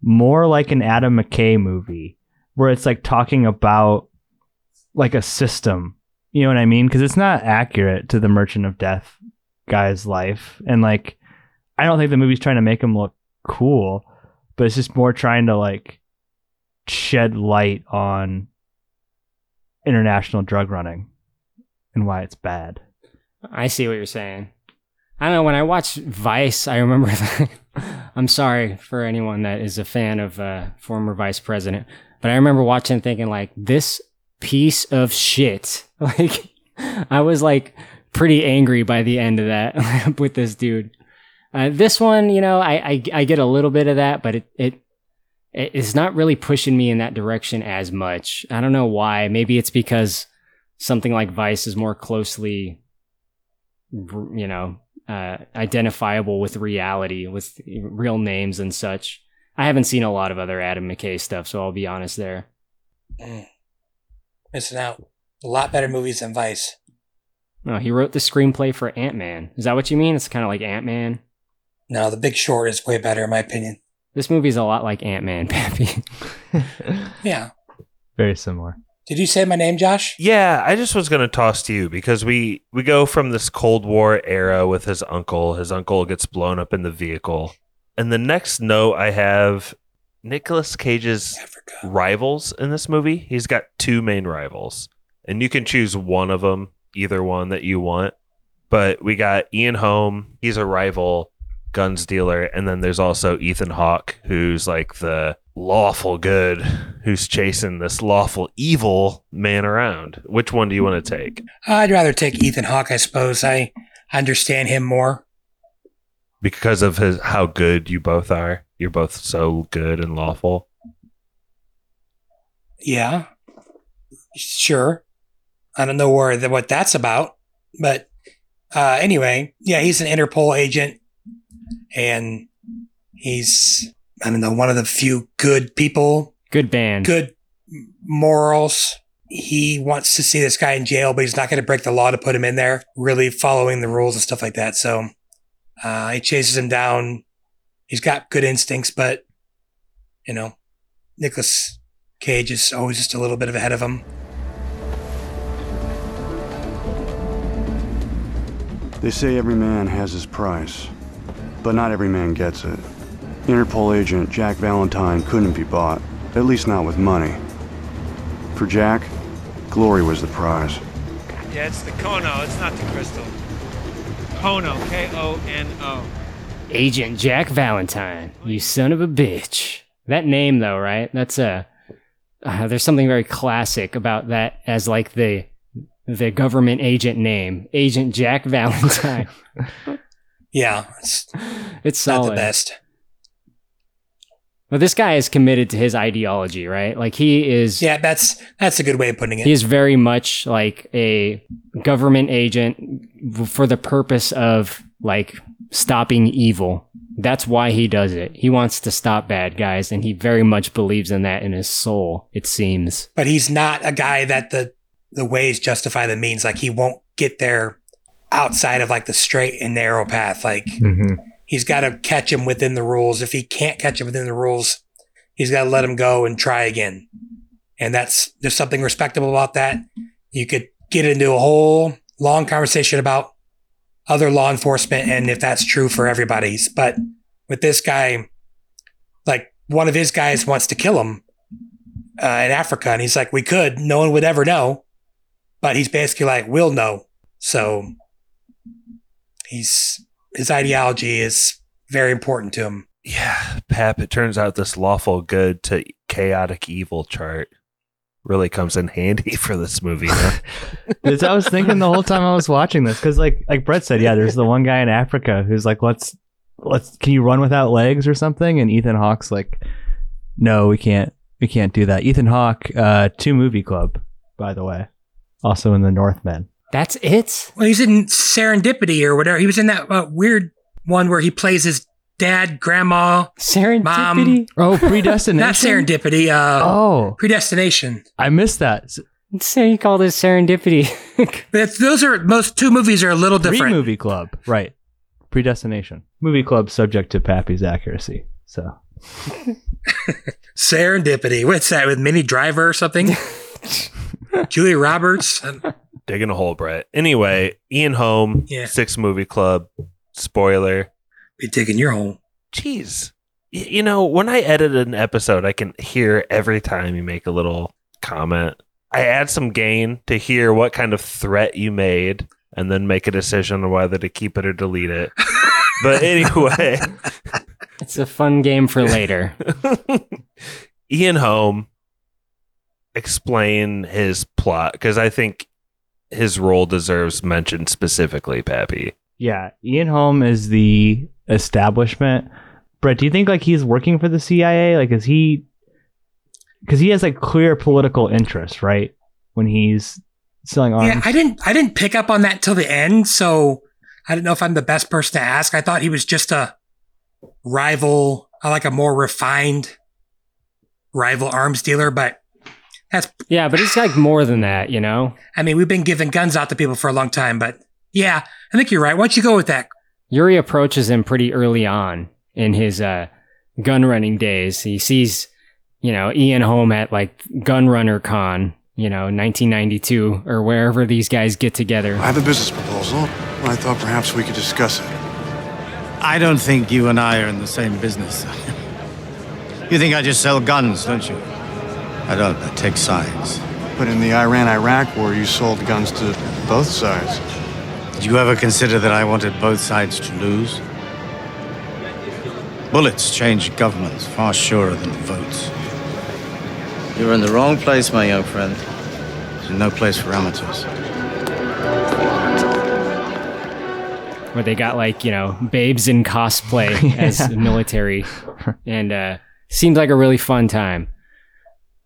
more like an Adam McKay movie, where it's like talking about like a system. You know what I mean? Because it's not accurate to the Merchant of Death guy's life, and like I don't think the movie's trying to make him look cool, but it's just more trying to like shed light on international drug running and why it's bad.
I see what you're saying. I don't know. When I watch Vice, I remember. I'm sorry for anyone that is a fan of uh, former vice president, but I remember watching, thinking like, this piece of shit. Like, I was like pretty angry by the end of that with this dude. Uh, this one, you know, I, I I get a little bit of that, but it it it's not really pushing me in that direction as much. I don't know why. Maybe it's because something like Vice is more closely you know, uh, identifiable with reality, with real names and such. I haven't seen a lot of other Adam McKay stuff, so I'll be honest there.
Mm. missing out. A lot better movies than Vice.
No, he wrote the screenplay for Ant Man. Is that what you mean? It's kind of like Ant Man.
No, The Big Short is way better in my opinion.
This movie's a lot like Ant Man, Pappy.
Yeah.
Very similar.
Did you say my name, Josh?
Yeah, I just was gonna toss to you because we we go from this Cold War era with his uncle. His uncle gets blown up in the vehicle, and the next note I have Nicolas Cage's
Africa.
rivals in this movie. He's got two main rivals, and you can choose one of them, either one that you want. But we got Ian Holm. He's a rival guns dealer, and then there's also Ethan Hawke, who's like the lawful good, who's chasing this lawful evil man around. Which one do you want to take?
I'd rather take Ethan Hawke, I suppose. I understand him more.
Because of his how good you both are. You're both so good and lawful.
Yeah. Sure. I don't know where the, what that's about, but uh, anyway, yeah, he's an Interpol agent, and he's I don't know, one of the few good people,
Good band.
good morals. He wants to see this guy in jail, but he's not going to break the law to put him in there, really following the rules and stuff like that. So uh, he chases him down. He's got good instincts, but, you know, Nicholas Cage is always just a little bit of ahead of him.
They say every man has his price, but not every man gets it. Interpol agent Jack Valentine couldn't be bought, at least not with money. For Jack, glory was the prize.
Yeah, it's the Kono. It's not the crystal. Kono. K O N O.
Agent Jack Valentine, you son of a bitch. That name, though, right? That's a. Uh, there's something very classic about that as like the the government agent name, Agent Jack Valentine.
Yeah, it's
it's
not the best.
But this guy is committed to his ideology, right? Like he is.
Yeah, that's that's a good way of putting it.
He is very much like a government agent for the purpose of like stopping evil. That's why he does it. He wants to stop bad guys, and he very much believes in that in his soul. It seems.
but he's not a guy that the the ways justify the means. Like he won't get there outside of like the straight and narrow path. Like he's got to catch him within the rules. If he can't catch him within the rules, he's got to let him go and try again. And that's there's something respectable about that. You could get into a whole long conversation about other law enforcement and if that's true for everybody's. But with this guy, like one of his guys wants to kill him uh, in Africa, and he's like, "We could. No one would ever know." But he's basically like, "We'll know." So he's his ideology is very important to him.
Yeah, Pap, it turns out this lawful good to chaotic evil chart really comes in handy for this movie. huh?
I was thinking the whole time I was watching this because, like, like Brett said, yeah, there's the one guy in Africa who's like, "Let's, let's, can you run without legs or something?" And Ethan Hawke's like, "No, we can't, we can't do that." Ethan Hawke, uh, two movie club, by the way, also in the Northman.
That's it.
Well, he's in Serendipity or whatever. He was in that uh, weird one where he plays his dad, grandma,
Serendipity.
mom.
Oh, predestination.
Not Serendipity. Uh,
Oh,
Predestination.
I missed that. S-
Say you call this serendipity.
That's, those are most two movies are a little
Three
different.
movie club, right? Predestination. Movie club subject to Pappy's accuracy. So
Serendipity. What's that with Minnie Driver or something? Julia Roberts.
Digging a hole, Brett. Anyway, Ian Holm,
Yeah.
Six Movie Club. Spoiler.
Be digging your hole.
Jeez. Y- you know, when I edit an episode, I can hear every time you make a little comment. I add some gain to hear what kind of threat you made and then make a decision on whether to keep it or delete it. but anyway,
it's a fun game for later.
Ian Holm explain his plot because I think his role deserves mention specifically, Pappy.
yeah, Ian Holm is the establishment. Brett, do you think like he's working for the CIA? Like, is he? Because he has like clear political interest, right? When he's selling arms.
Yeah, I didn't I didn't pick up on that till the end, so I don't know if I'm the best person to ask. I thought he was just a rival, uh, like a more refined rival arms dealer, but that's
Yeah, but it's like more than that, you know?
I mean, we've been giving guns out to people for a long time, but yeah, I think you're right. Why don't you go with that?
Yuri approaches him pretty early on in his uh, gun running days. He sees, you know, Ian Holm at like Gunrunner Con, you know, 1992 or wherever these guys get together.
I have a business proposal. I thought perhaps we could discuss it.
I don't think you and I are in the same business. you think I just sell guns, don't you? I don't. I take sides.
But in the Iran Iraq war, you sold guns to both sides.
Did you ever consider that I wanted both sides to lose? Bullets change governments far surer than votes.
You're in the wrong place, my young friend.
There's no place for amateurs.
where they got like you know babes in cosplay as military and uh seems like a really fun time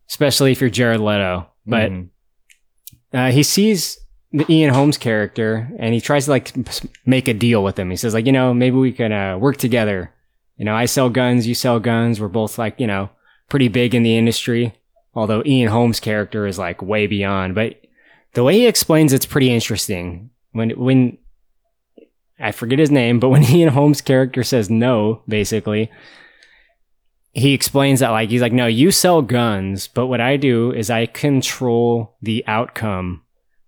especially if you're jared leto but uh, he sees the ian holm's character and he tries to like make a deal with him he says like you know maybe we can uh, work together You know, I sell guns, you sell guns. We're both like, you know, pretty big in the industry. Although Ian Holm's character is like way beyond, but the way he explains it's pretty interesting. When when I forget his name, but when Ian Holm's character says no, basically, he explains that like he's like, no, you sell guns, but what I do is I control the outcome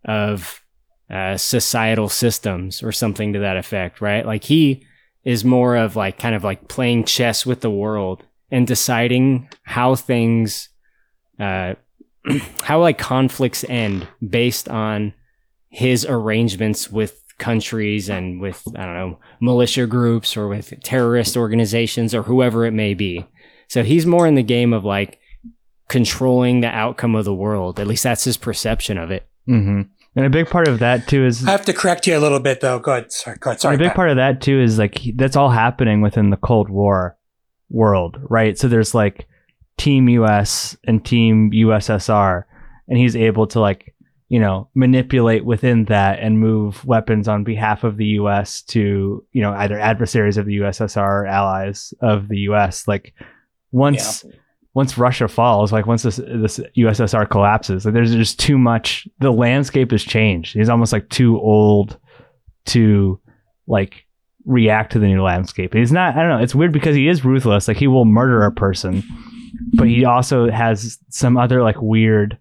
of uh, societal systems or something to that effect, right? Like he is more of like kind of like playing chess with the world and deciding how things, uh, how like conflicts end based on his arrangements with countries and with I don't know militia groups or with terrorist organizations or whoever it may be. So he's more in the game of like controlling the outcome of the world. At least that's his perception of it.
Mm-hmm. And a big part of that too is
I have to correct you a little bit though. Go ahead. Sorry. Go ahead. Sorry.
a big
Pat.
part of that too is like he- that's all happening within the Cold War world, right? So there's like Team US and Team USSR, and he's able to like you know manipulate within that and move weapons on behalf of the US to you know either adversaries of the USSR or allies of the US. Like once once Russia falls, like once this this USSR collapses, like there's just too much. The landscape has changed. He's almost like too old to like react to the new landscape. He's not. I don't know. It's weird because he is ruthless. Like he will murder a person, but he also has some other like weird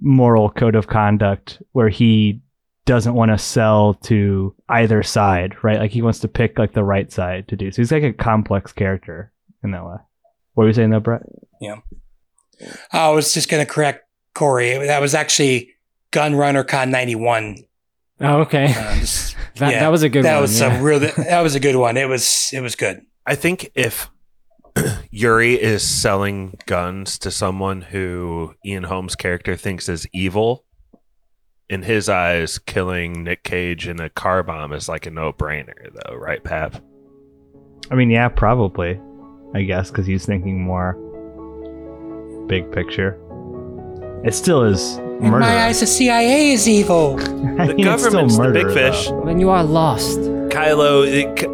moral code of conduct where he doesn't want to sell to either side, right? Like he wants to pick like the right side to do. So he's like a complex character in that way. What were you saying though, Brett?
Yeah. I was just going to correct Corey. That was actually Gun Runner Con 91.
Oh, okay.
Uh, just-
That-
yeah,
that was a good
that
one,
was
yeah.
a real, that was a good one. It was, it was good.
I think if Yuri is selling guns to someone who Ian Holm's character thinks is evil, in his eyes, killing Nick Cage in a car bomb is like a no brainer, though, right, Pap?
I mean, yeah, probably. I guess because he's thinking more big picture. It still is
In
murder.
my eyes, the CIA is evil.
The government's the big fish.
Then you are lost.
Kylo, it, c-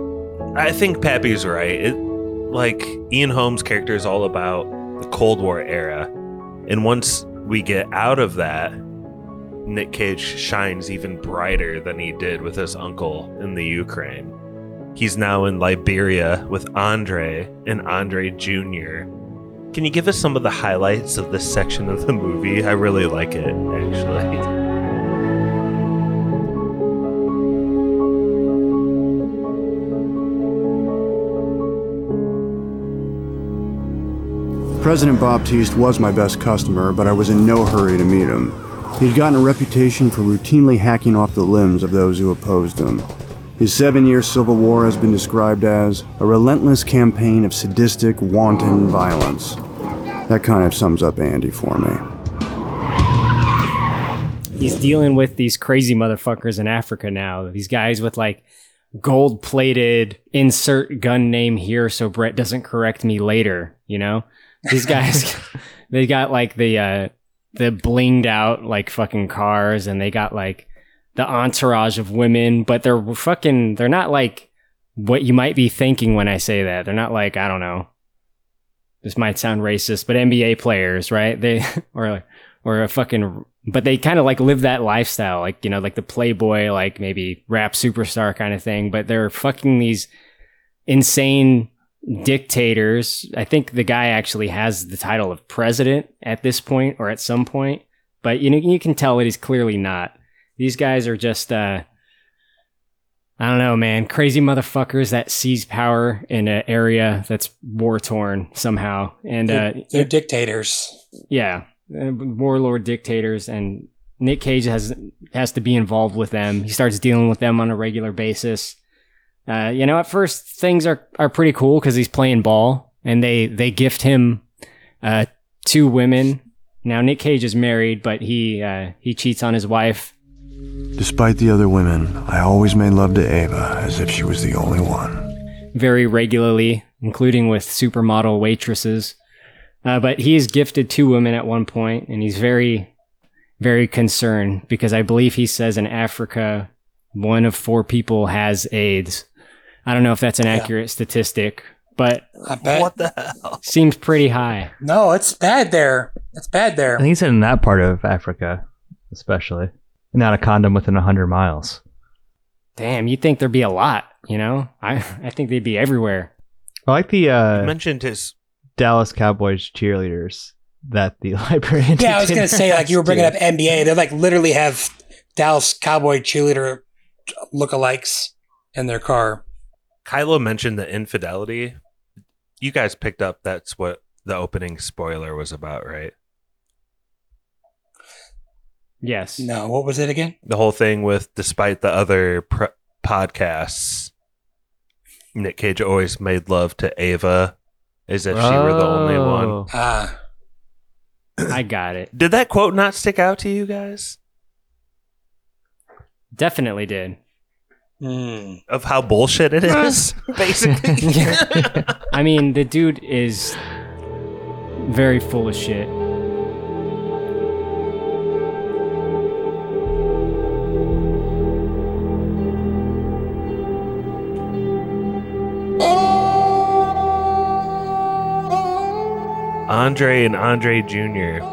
I think Pappy's right. It, like Ian Holm's character is all about the Cold War era, and once we get out of that, Nick Cage shines even brighter than he did with his uncle in the Ukraine. He's now in Liberia with Andre and Andre Jr. Can you give us some of the highlights of this section of the movie? I really like it, actually.
President Baptiste was my best customer, but I was in no hurry to meet him. He'd gotten a reputation for routinely hacking off the limbs of those who opposed him. His seven year civil war has been described as a relentless campaign of sadistic, wanton violence. That kind of sums up Andy for me.
He's dealing with these crazy motherfuckers in Africa now. These guys with like gold plated insert gun name here so Brett doesn't correct me later, you know? These guys they got like the uh the blinged out like fucking cars and they got like the entourage of women, but they're fucking they're not like what you might be thinking when I say that. They're not like, I don't know. This might sound racist, but NBA players, right? They or or a fucking but they kind of like live that lifestyle, like you know, like the playboy, like maybe rap superstar kind of thing. But they're fucking these insane dictators. I think the guy actually has the title of president at this point or at some point, but you know, you can tell that he's clearly not. These guys are just, uh, I don't know, man, crazy motherfuckers that seize power in an area that's war torn somehow, and uh,
They're, they're dictators.
yeah, uh, warlord dictators, and Nick Cage has has to be involved with them. He starts dealing with them on a regular basis. Uh, you know, at first things are are pretty cool because he's playing ball, and they they gift him uh, two women. Now Nick Cage is married, but he uh, he cheats on his wife.
Despite the other women, I always made love to Ava as if she was the only one.
very regularly, including with supermodel waitresses. Uh, but he is gifted two women at one point, and he's very, very concerned because I believe he says in Africa, one of four people has AIDS. I don't know if that's an accurate statistic but
I bet.
What the hell?
seems pretty high.
No, it's bad there. It's bad there.
I
there.
think he said in that part of Africa, especially. Not a condom within 100 miles.
Damn, you'd think there'd be a lot, you know? I, I think they'd be everywhere.
I like the
You
uh,
mentioned his.
Dallas Cowboys cheerleaders that the librarian.
Yeah, I was gonna say like you were bringing up NBA. They like literally have Dallas Cowboy cheerleader lookalikes in their car.
Kylo mentioned the infidelity. You guys picked up that's what the opening spoiler was about, right?
Yes.
No, what was it again?
The whole thing with, despite the other pr- podcasts, Nick Cage always made love to Ava as if she were the only one.
Oh.
Ah,
I got it.
Did that quote not stick out to you guys?
Definitely did.
hmm.
Of how bullshit it is, basically.
I mean, the dude is very full of shit.
Andre and Andre Jr.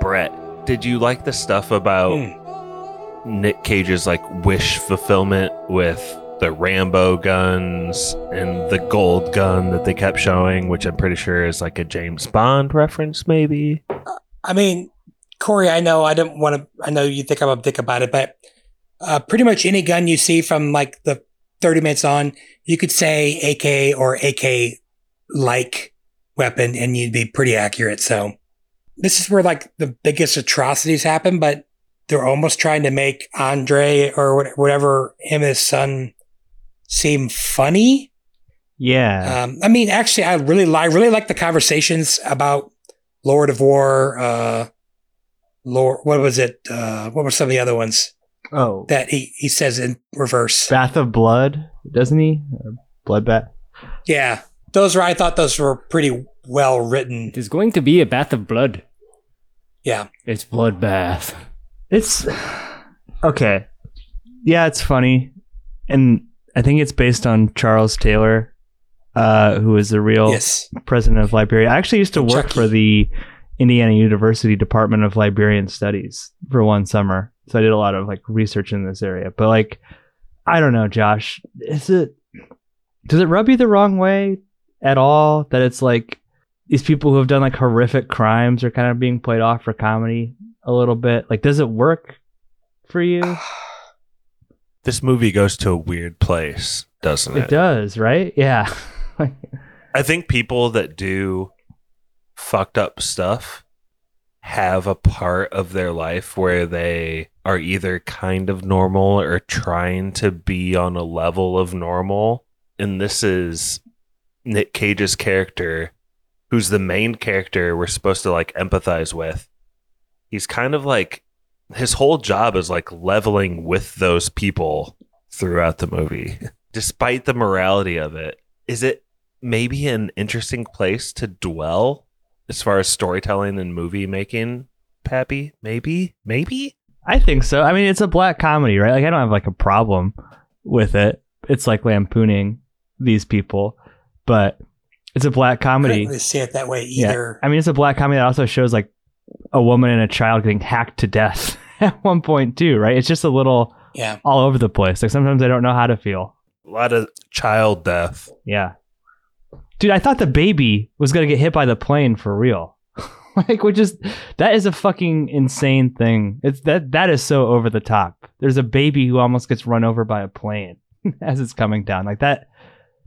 Brett, did you like the stuff about
Hmm.
Nick Cage's like wish fulfillment with the Rambo guns and the gold gun that they kept showing, which I'm pretty sure is like a James Bond reference, maybe?
I mean, Corey, I know I don't want to. I know you think I'm a dick about it, but uh, pretty much any gun you see from like the 30 minutes on, you could say AK or AK like weapon, and you'd be pretty accurate. So this is where like the biggest atrocities happen, but they're almost trying to make Andre or whatever him and his son seem funny.
Yeah.
Um, I mean, actually, I really, li- I really like the conversations about Lord of War. Uh, Lord, what was it? Uh, what were some of the other ones
oh.
that he he says in reverse?
Bath of Blood, doesn't he? Bloodbath.
Yeah, those were. I thought those were pretty well written.
There's going to be a bath of blood.
Yeah,
It's bloodbath.
It's okay. Yeah, it's funny, and I think it's based on Charles Taylor, uh, who is the real
yes,
president of Liberia. I actually used to work
Chucky.
for the Indiana University Department of Liberian Studies for one summer, so I did a lot of like research in this area. But like, I don't know, Josh, is it does it rub you the wrong way at all that it's like these people who have done like horrific crimes are kind of being played off for comedy a little bit? Like, does it work for you?
This movie goes to a weird place, doesn't
It It does, right? Yeah.
I think people that do fucked up stuff have a part of their life where they are either kind of normal or trying to be on a level of normal. And this is Nick Cage's character, who's the main character we're supposed to like empathize with. He's kind of like his whole job is like leveling with those people throughout the movie, despite the morality of it. Is it maybe an interesting place to dwell as far as storytelling and movie making, Pappy? Maybe? Maybe?
I think so. I mean, it's a black comedy, right? Like, I don't have like a problem with it. It's like lampooning these people, but it's a black comedy.
I
comedy.
didn't really see it that way
Yeah.
either.
I mean, it's a black comedy that also shows like a woman and a child getting hacked to death at one point too, right? It's just a little
Yeah,
all over the place. Like sometimes I don't know how to feel.
A lot of child death.
Yeah. Dude, I thought the baby was gonna get hit by the plane for real. like, which is that is a fucking insane thing. It's that that is so over the top. There's a baby who almost gets run over by a plane as it's coming down. Like that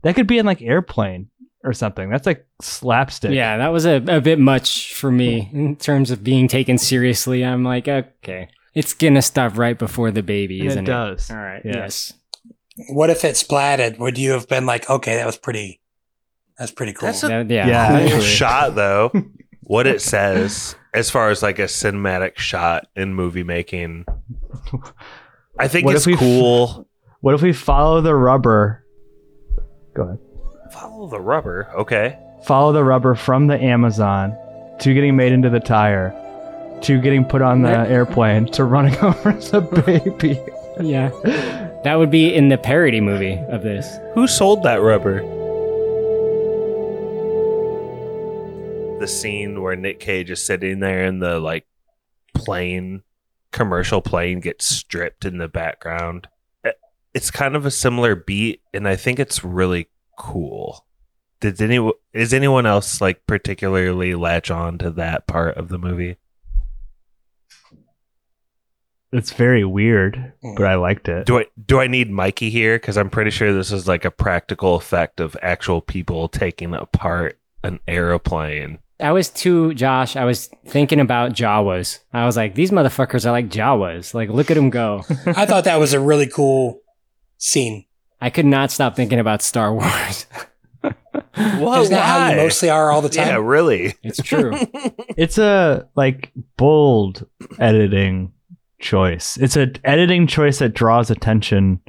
that could be in like airplane or something. That's like slapstick.
Yeah, that was a, a bit much for me in terms of being taken seriously. I'm like, okay, it's gonna stop right before the baby,
And
isn't
it It does.
All right.
Yeah.
Yes.
what if it splatted? Would you have been like, okay, that was pretty, that's pretty cool?
That's a
That- yeah.
Yeah.
cool shot, though. what it says as far as like a cinematic shot in movie making, I think
What
it's
if we f-
cool.
What if we follow the rubber? Go ahead.
Follow the rubber. Okay.
Follow the rubber from the Amazon to getting made into the tire to getting put on the airplane to running over the baby.
Yeah. That would be in the parody movie of this.
Who sold that rubber? the scene where Nick Cage is sitting there in the like plane commercial plane gets stripped in the background. It- It's kind of a similar beat and I think it's really cool. Did any is anyone else like particularly latch on to that part of the movie?
It's very weird, hmm. but I liked it.
Do I do I need Mikey here? Because I'm pretty sure this is like a practical effect of actual people taking apart an aeroplane.
I was too, Josh. I was thinking about Jawas. I was like, these motherfuckers are like Jawas. Like, look at them go.
I thought that was a really cool scene.
I could not stop thinking about Star Wars.
Whoa,
Isn't that how you mostly are all the time?
Yeah, really.
It's true.
It's a like bold editing choice. It's a editing choice that draws attention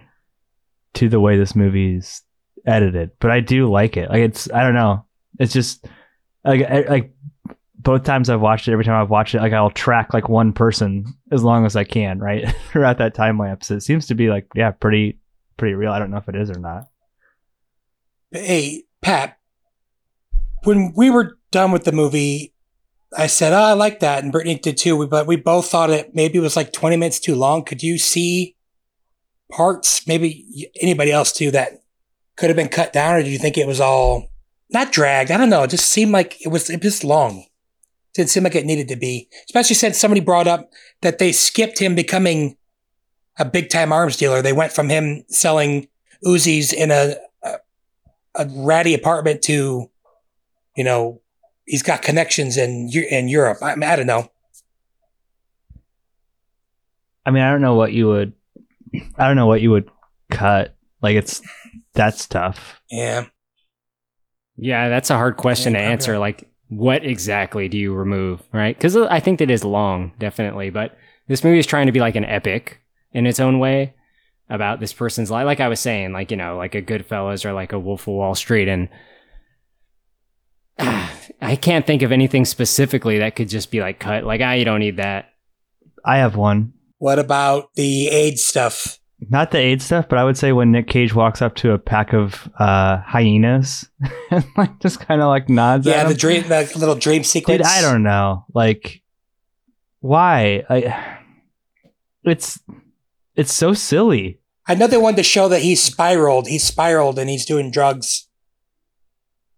to the way this movie's edited. But I do like it. Like it's I don't know. It's just like like both times I've watched it, every time I've watched it, like I'll track like one person as long as I can, right? Throughout that time lapse. It seems to be like, yeah, pretty pretty real. I don't know if it is or not.
Hey, Pat, when we were done with the movie, I said, "Oh, I like that," and Brittany did too. But we both thought it maybe was like twenty minutes too long. Could you see parts, maybe anybody else too, that could have been cut down, or do you think it was all not dragged? I don't know. It just seemed like it was it long. Didn't seem like it needed to be, especially since somebody brought up that they skipped him becoming a big time arms dealer. They went from him selling Uzis in a a, a ratty apartment to, you know, he's got connections in in Europe. I, mean, I don't know.
I mean, I don't know what you would I don't know what you would cut. Like it's that's tough.
Yeah.
Yeah, that's a hard question to
Yeah,
answer. Like, what exactly do you remove, right? Because I think that is long, definitely. But this movie is trying to be like an epic in its own way about this person's life. Like I was saying, like, you know, like a Goodfellas or like a Wolf of Wall Street. And I can't think of anything specifically that could just be like cut. Like, ah, you don't need that.
I have one.
What about the AIDS stuff?
Not the AIDS stuff, but I would say when Nick Cage walks up to a pack of uh, hyenas and like just kind of like nods
Yeah,
at
the
him.
dream, the little dream sequence.
Dude, I don't know. Like, why? I, it's it's so silly.
Another one to show that he's spiraled. He's spiraled and he's doing drugs,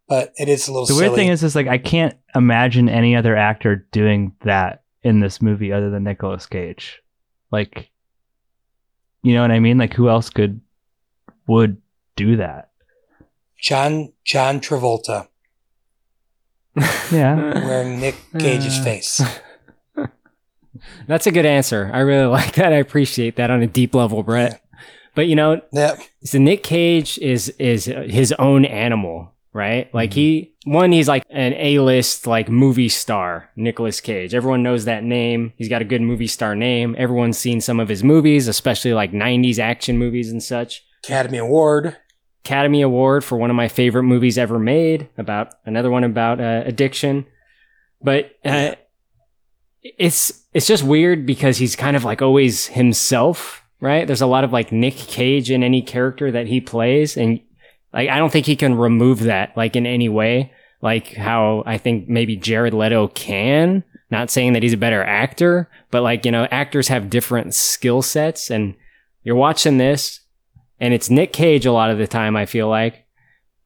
but it is a little.
The
silly.
weird thing is, is like I can't imagine any other actor doing that in this movie other than Nicolas Cage. Like, you know what I mean? Like, who else could would do that?
John John Travolta
Yeah.
wearing Nick Cage's
Uh.
face.
That's a good answer. I really like that. I appreciate that on a deep level, Brett. But you know,
Yep.
so Nick Cage is is his own animal, right? Like he one, he's like an A-list like movie star, Nicolas Cage. Everyone knows that name. He's got a good movie star name. Everyone's seen some of his movies, especially like '90s action movies and such.
Academy Award.
Academy Award for one of my favorite movies ever made about another one about uh, addiction. But uh, it's it's just weird because he's kind of like always himself, right? There's a lot of like Nick Cage in any character that he plays, and like I don't think he can remove that like in any way, like how I think maybe Jared Leto can. Not saying that he's a better actor, but like you know, actors have different skill sets, and you're watching this, and it's Nick Cage a lot of the time. I feel like,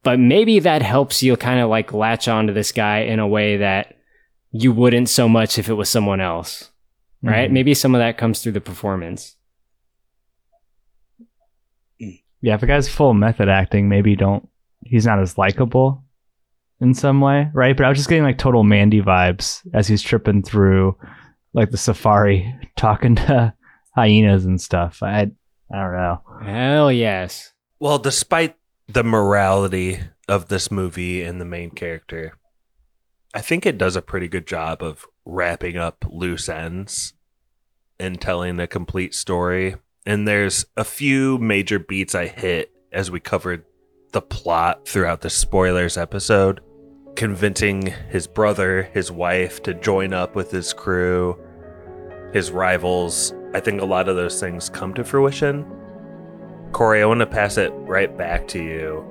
but maybe that helps you kind of like latch onto this guy in a way that you wouldn't so much if it was someone else, right?
Mhm.
Maybe some of that comes through the performance.
Yeah, if a guy's full method acting, maybe don't. He's not as likable in some way, right? But I was just getting like total Mandy vibes as he's tripping through like the safari, talking to hyenas and stuff. I I don't know.
Hell yes.
Well, despite the morality of this movie and the main character, I think it does a pretty good job of wrapping up loose ends and telling a complete story. And there's a few major beats I hit as we covered the plot throughout the spoilers episode, convincing his brother, his wife to join up with his crew, his rivals. I think a lot of those things come to fruition. Corey, I want to pass it right back to you.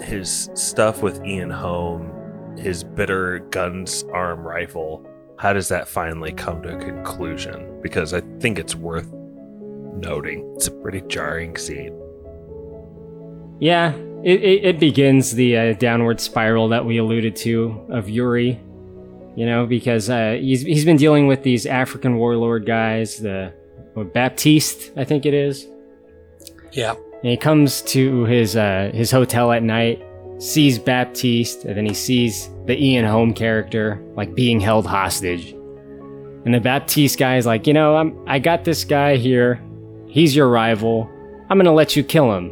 His stuff with Ian Holm, his bitter guns arm rifle, how does that finally come to a conclusion? Because I think it's worth noting. It's a pretty jarring scene.
Yeah, it, it, it begins the uh, downward spiral that we alluded to of Yuri. You know, because uh, he's he's been dealing with these African warlord guys, the what, Baptiste, I think it is.
Yeah.
And he comes to his uh, his hotel at night, sees Baptiste, and then he sees the Ian Holm character like being held hostage. And the Baptiste guy is like, you know, I'm I got this guy here. He's your rival. I'm gonna let you kill him.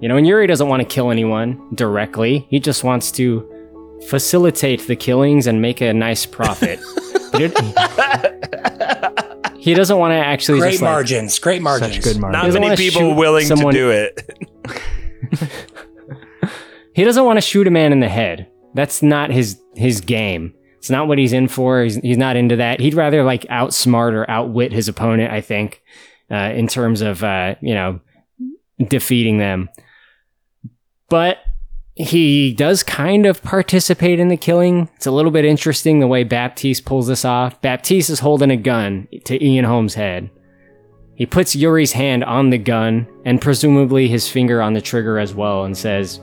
You know, and Yuri doesn't want to kill anyone directly. He just wants to facilitate the killings and make a nice profit. He he doesn't want to actually
Great
just like-
margins. Great margins.
Such good margins.
Not many people willing
someone-
to do it.
He doesn't want to shoot a man in the head. That's not his his game. It's not what he's in for. He's, he's not into that. He'd rather like outsmart or outwit his opponent. I think, uh, in terms of uh, you know defeating them. But he does kind of participate in the killing. It's a little bit interesting the way Baptiste pulls this off. Baptiste is holding a gun to Ian Holm's head. He puts Yuri's hand on the gun and presumably his finger on the trigger as well and says,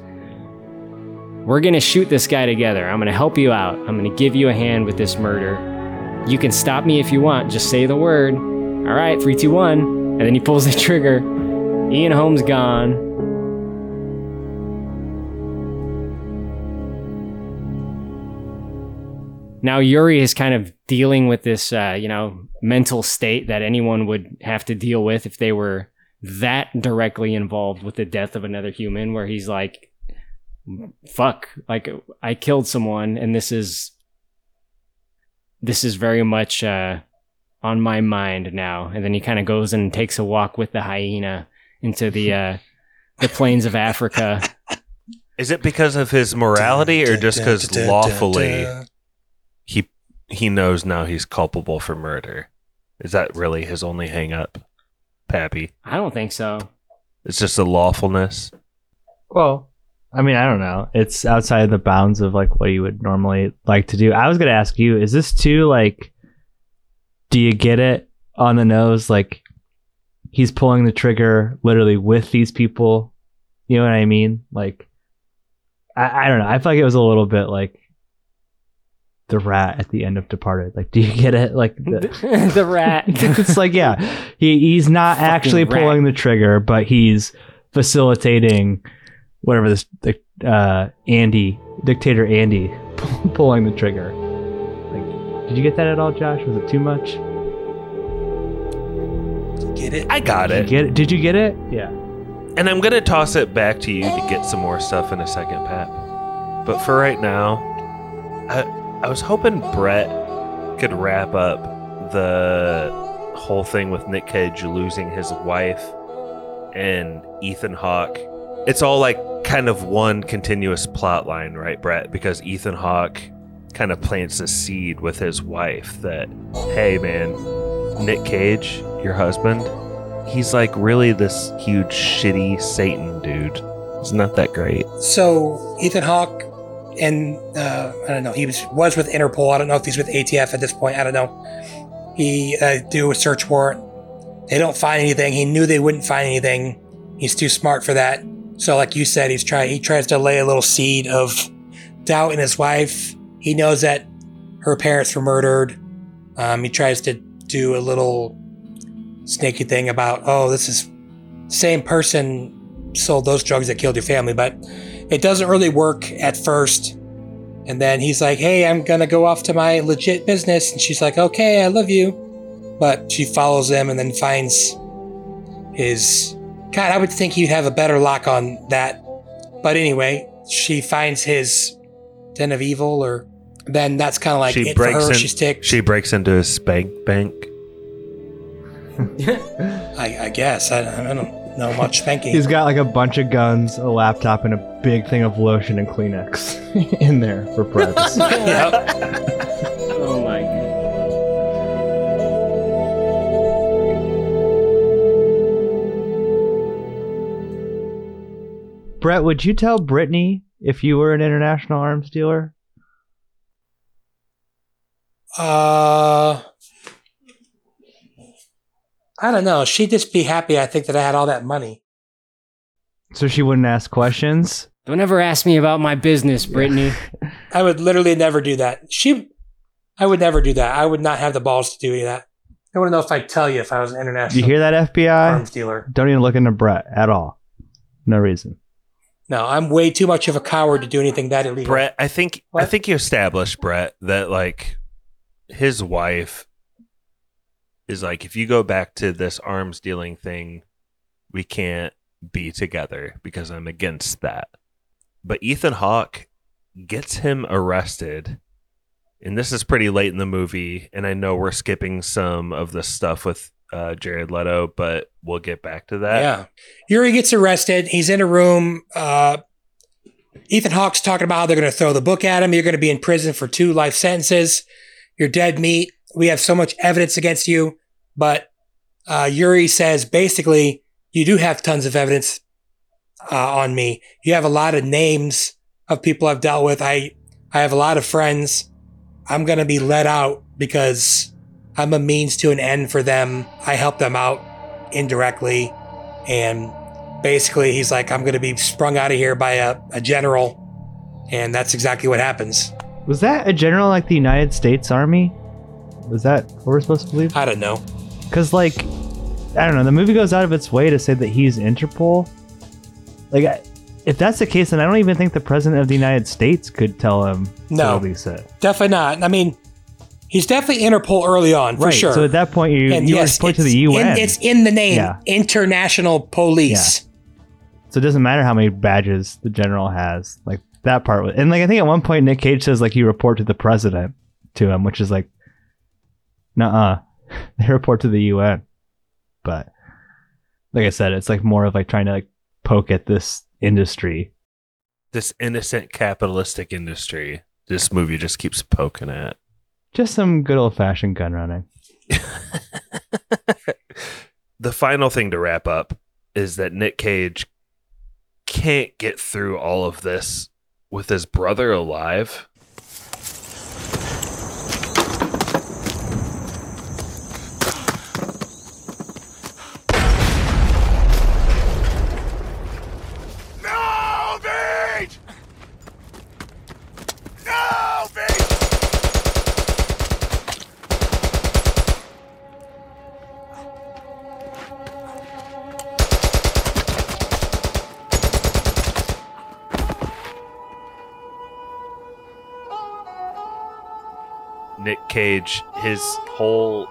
We're gonna shoot this guy together. I'm gonna help you out. I'm gonna give you a hand with this murder. You can stop me if you want. Just say the word. All right, three, two, one. And then he pulls the trigger. Ian Holm's gone. Now Yuri is kind of dealing with this, uh, you know, mental state that anyone would have to deal with if they were that directly involved with the death of another human. Where he's like, "Fuck! Like I killed someone, and this is this is very much uh, on my mind now." And then he kind of goes and takes a walk with the hyena into the uh, the plains of Africa.
Is it because of his morality or just because lawfully he he knows now he's culpable for murder? Is that really his only hang up, Pappy?
I don't think so.
It's just the lawfulness.
Well, I mean, I don't know. It's outside the bounds of like what you would normally like to do. I was gonna ask you, is this too like do you get it on the nose? Like he's pulling the trigger literally with these people. You know what I mean? Like I, I don't know. I feel like it was a little bit like the rat at the end of Departed. Like, do you get it? Like the,
the rat.
it's like yeah, he he's not
Fucking
actually
rat.
pulling the trigger, but he's facilitating whatever this uh, Andy dictator Andy pulling the trigger. Like, did you get that at all, Josh? Was it too much?
Get it?
I got
Did you
it.
get it? Did you get it? Yeah.
And I'm gonna toss it back to you to get some more stuff in a second, Pat. But for right now, I I was hoping Brett could wrap up the whole thing with Nick Cage losing his wife and Ethan Hawke. It's all like kind of one continuous plot line, right, Brett? Because Ethan Hawke kind of plants a seed with his wife that, hey man, Nick Cage, your husband, he's like really this huge shitty Satan dude. He's not that great.
So Ethan Hawke and uh, I don't know. He was was with Interpol. I don't know if he's with ATF at this point. I don't know. He uh, do a search warrant. They don't find anything. He knew they wouldn't find anything. He's too smart for that. So, like you said, he's trying. He tries to lay a little seed of doubt in his wife. He knows that her parents were murdered. Um, he tries to do a little snaky thing about, oh, this is same person sold those drugs that killed your family, but it doesn't really work at first. And then he's like, hey, I'm gonna go off to my legit business. And she's like, okay, I love you. But she follows him and then finds his. God, I would think he'd have a better lock on that. But anyway, she finds his den of evil, or then that's kind of like
she
it for
breaks
her.
in,
She sticks.
she breaks into his spank bank.
I, I guess I, I don't know much spanking.
He's got like a bunch of guns, a laptop, and a big thing of lotion and Kleenex in there for privacy. Brett, would you tell Brittany if you were an international arms dealer?
Uh, I don't know. She'd just be happy. I think that I had all that money.
So she wouldn't ask questions.
Don't ever ask me about my business, Brittany.
I would literally never do that. She, I would never do that. I would not have the balls to do any of that. I wouldn't know if I'd tell you if I was an
Do
international
you hear that, FBI?
arms dealer.
Don't even look into Brett at all. No reason.
No, I'm way too much of a coward to do anything that illegal.
Brett, I think I think you established Brett that like his wife is like if you go back to this arms dealing thing, we can't be together because I'm against that. But Ethan Hawke gets him arrested. And this is pretty late in the movie, and I know we're skipping some of the stuff with uh, Jared Leto, but we'll get back to that.
Yeah. Yuri gets arrested. He's in a room. Uh, Ethan Hawke's talking about how they're going to throw the book at him. You're going to be in prison for two life sentences. You're dead meat. We have so much evidence against you. But uh, Yuri says basically, you do have tons of evidence uh, on me. You have a lot of names of people I've dealt with. I, I have a lot of friends. I'm going to be let out because I'm a means to an end for them. I help them out indirectly. And basically, he's like, I'm going to be sprung out of here by a, a general. And that's exactly what happens.
Was that a general like the United States Army? Was that what we're supposed to believe?
I don't know.
Because, like, I don't know. The movie goes out of its way to say that he's Interpol. Like, I, if that's the case, then I don't even think the president of the United States could tell him
No.
to release it.
Definitely not. I mean, he's definitely Interpol early on, for
right.
sure.
So at that point, you,
And
you
yes,
were point to the UN.
In, it's in the name
Yeah.
International Police.
So it doesn't matter how many badges the general has. Like that part, was, and like I think at one point Nick Cage says like you report to the president to him, which is like, nah, they report to the UN. But like I said, it's like more of like trying to like poke at this industry.
This innocent capitalistic industry. This movie just keeps poking at.
Just some good old fashioned gun running.
the final thing to wrap up is that Nick Cage can't get through all of this with his brother alive. Nick Cage, his whole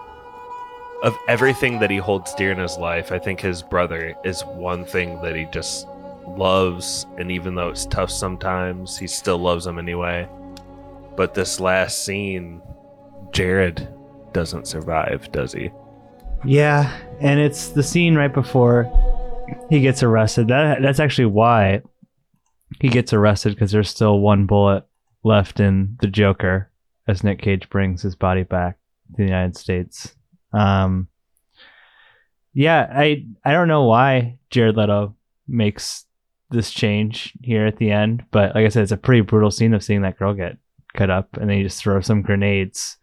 of everything that he holds dear in his life, I think his brother is one thing that he just loves, and even though it's tough sometimes, he still loves him anyway. But this last scene, Jared doesn't survive, does he?
Yeah, and it's the scene right before he gets arrested. That that's actually why he gets arrested because there's still one bullet left in the Joker as Nick Cage brings his body back to the United States. Um, yeah, I I don't know why Jared Leto makes this change here at the end, but like I said, it's a pretty brutal scene of seeing that girl get cut up, and then you just throw some grenades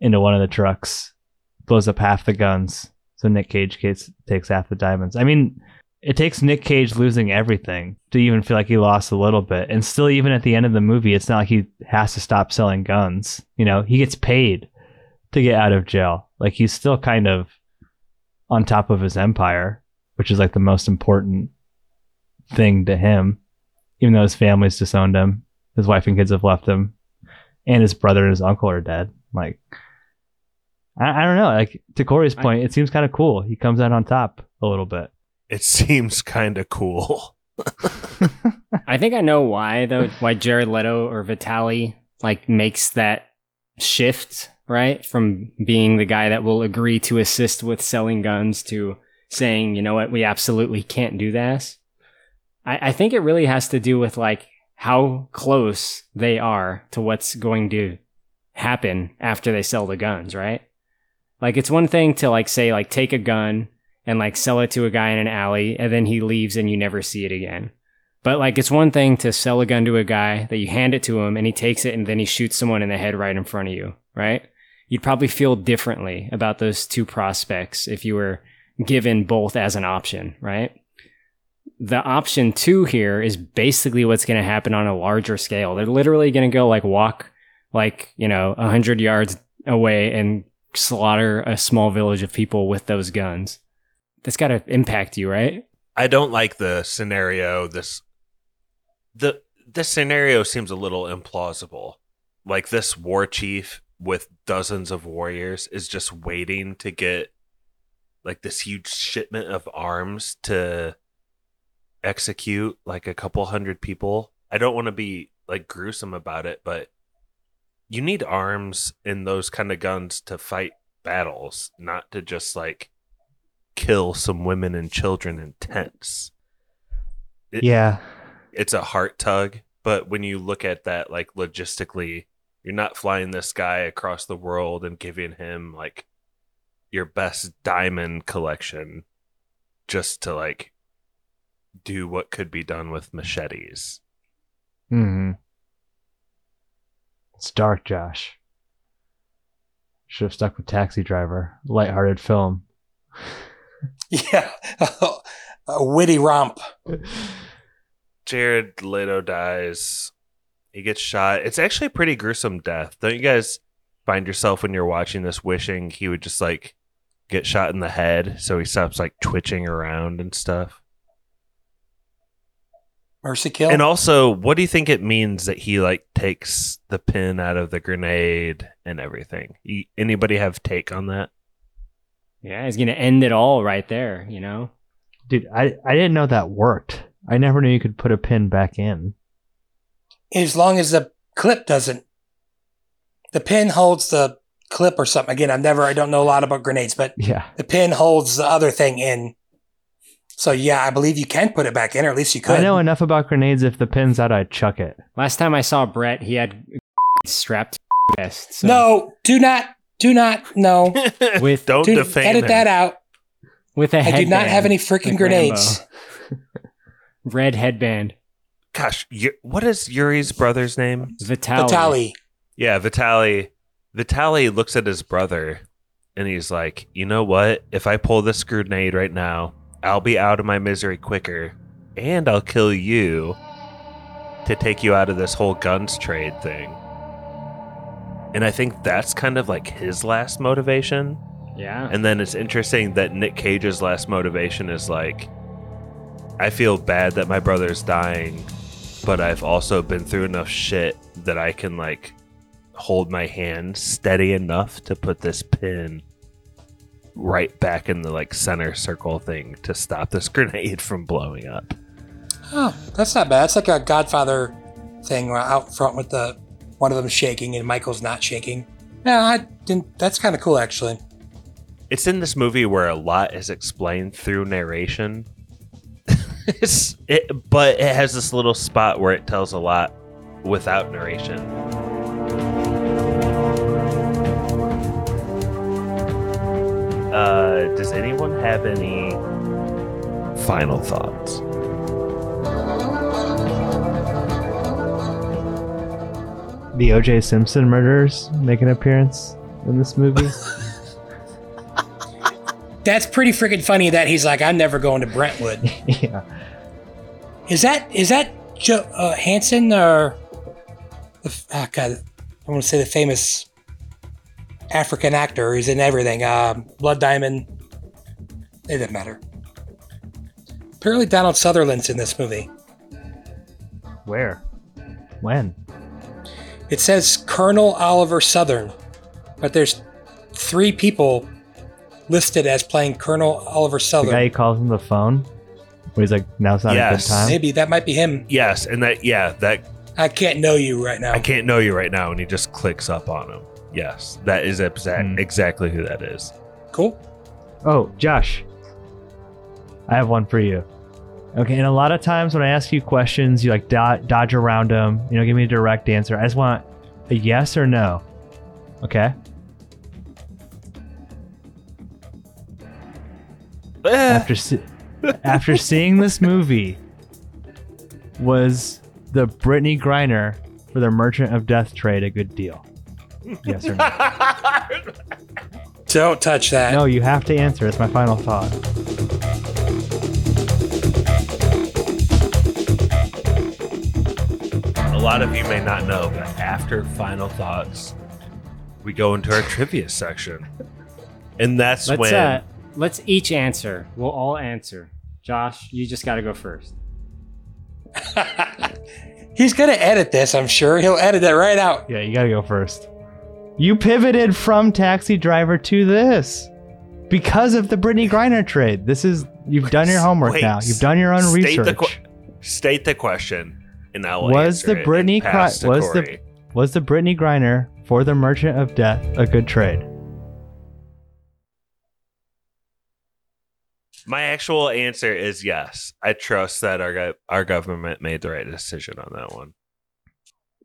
into one of the trucks, blows up half the guns, so Nick Cage gets, takes half the diamonds. I mean, it takes Nick Cage losing everything to even feel like he lost a little bit, and still, even at the end of the movie, it's not like he has to stop selling guns. You know, he gets paid to get out of jail. Like he's still kind of on top of his empire, which is like the most important thing to him. Even though his family's disowned him, his wife and kids have left him, and his brother and his uncle are dead. Like, I, I don't know. Like to Corey's point, it seems kind of cool. He comes out on top a little bit.
It seems kind of cool.
I think I know why though. Why Jared Leto or Vitali like makes that shift right from being the guy that will agree to assist with selling guns to saying, you know what, we absolutely can't do this. I, I think it really has to do with like how close they are to what's going to happen after they sell the guns, right? Like it's one thing to like say like take a gun and like sell it to a guy in an alley and then he leaves and you never see it again. But like it's one thing to sell a gun to a guy that you hand it to him and he takes it and then he shoots someone in the head right in front of you, right? you'd probably feel differently about those two prospects if you were given both as an option, right? The option two here is basically what's going to happen on a larger scale. They're literally going to go like walk like, you know, a hundred yards away and slaughter a small village of people with those guns. That's got to impact you, right?
I don't like the scenario. This the this scenario seems a little implausible. Like this war chief with dozens of warriors is just waiting to get like this huge shipment of arms to execute like a couple hundred people. I don't want to be like gruesome about it, but you need arms and those kind of guns to fight battles, not to just like kill some women and children in tents. It-
Yeah.
it's a heart tug, but when you look at that like logistically, you're not flying this guy across the world and giving him like your best diamond collection just to like do what could be done with machetes.
Hmm. It's dark, Josh. Should have stuck with Taxi Driver. Lighthearted film.
Yeah, a witty romp.
Jared Leto dies. He gets shot. It's actually a pretty gruesome death. Don't you guys find yourself when you're watching this wishing he would just like get shot in the head so he stops like twitching around and stuff?
Mercy kill.
And also, what do you think it means that he like takes the pin out of the grenade and everything? Anybody have take on that?
Yeah, he's going to end it all right there, you know?
Dude, I, I didn't know that worked. I never knew you could put a pin back in.
as long as the clip doesn't. The pin holds the clip or something. Again, I've never, I don't know a lot about grenades, but
Yeah.
the pin holds the other thing in. So yeah, I believe you can put it back in, or at least you could.
I know enough about grenades. If the pin's out, I'd chuck it.
Last time I saw Brett, he had strapped to his vest. So
No, do not, do not, no.
with
Don't
Do,
defame
edit
him.
that out.
with a
I do not have any freaking
like
grenades.
Rambo. Red headband.
Gosh, Yu- what is Yuri's brother's name?
Vitali.
Vitali.
Yeah, Vitali. Vitali looks at his brother and he's like, "You know what? If I pull this grenade right now, I'll be out of my misery quicker, and I'll kill you to take you out of this whole guns trade thing." And I think that's kind of like his last motivation.
Yeah.
And then it's interesting that Nick Cage's last motivation is like, I feel bad that my brother's dying, but I've also been through enough shit that I can like hold my hand steady enough to put this pin right back in the like center circle thing to stop this grenade from blowing up.
Oh, that's not bad. It's like a Godfather thing out front with the one of them shaking and Michael's not shaking. Yeah, I didn't. That's kind of cool, actually.
It's in this movie where a lot is explained through narration. it's, it, but it has this little spot where it tells a lot without narration. Uh, does anyone have any final thoughts?
The O.J. Simpson murders make an appearance in this movie.
That's pretty freaking funny. That he's like, I'm never going to Brentwood.
yeah.
Is that is that Joe uh, Hounsou or the oh God? I want to say the famous African actor. He's in everything. Um, Blood Diamond. It doesn't matter. Apparently, Donald Sutherland's in this movie.
Where? When?
It says Colonel Oliver Southern, but there's three people listed as playing Colonel Oliver Southern.
The
Southern.
guy he calls on the phone, where he's like, "Now's not a good
Yes.
time."
Maybe that might be him.
Yes, and that yeah, that
I can't know you right now.
I can't know you right now, and he just clicks up on him. Yes, that is exact, hmm. exactly who that is.
Cool.
Oh, Josh, I have one for you. Okay, and a lot of times when I ask you questions, you like do- dodge around them. You know, give me a direct answer. I just want a yes or no. Okay. Eh. after se- after seeing this movie, was the Brittney Griner for the Merchant of Death trade a good deal? Yes or no?
Don't touch that.
no, you have to answer. It's my final thought.
Lot of you may not know, but after final thoughts, we go into our trivia section. And that's
Let's
when
uh, let's each answer. We'll all answer. Josh, you just got to go first.
He's gonna edit this, I'm sure. He'll edit that right out.
Yeah, you gotta go first. You pivoted from Taxi Driver to this because of the Brittney Griner trade. This is you've done your homework
Wait,
now. You've done your own
state
research.
The que- state the question, and I will
was the
it
Brittney
and pass
Gri-
to
was the was the Brittney Griner for the Merchant of Death a good trade?
My actual answer is yes. I trust that our go- our government made the right decision on that one.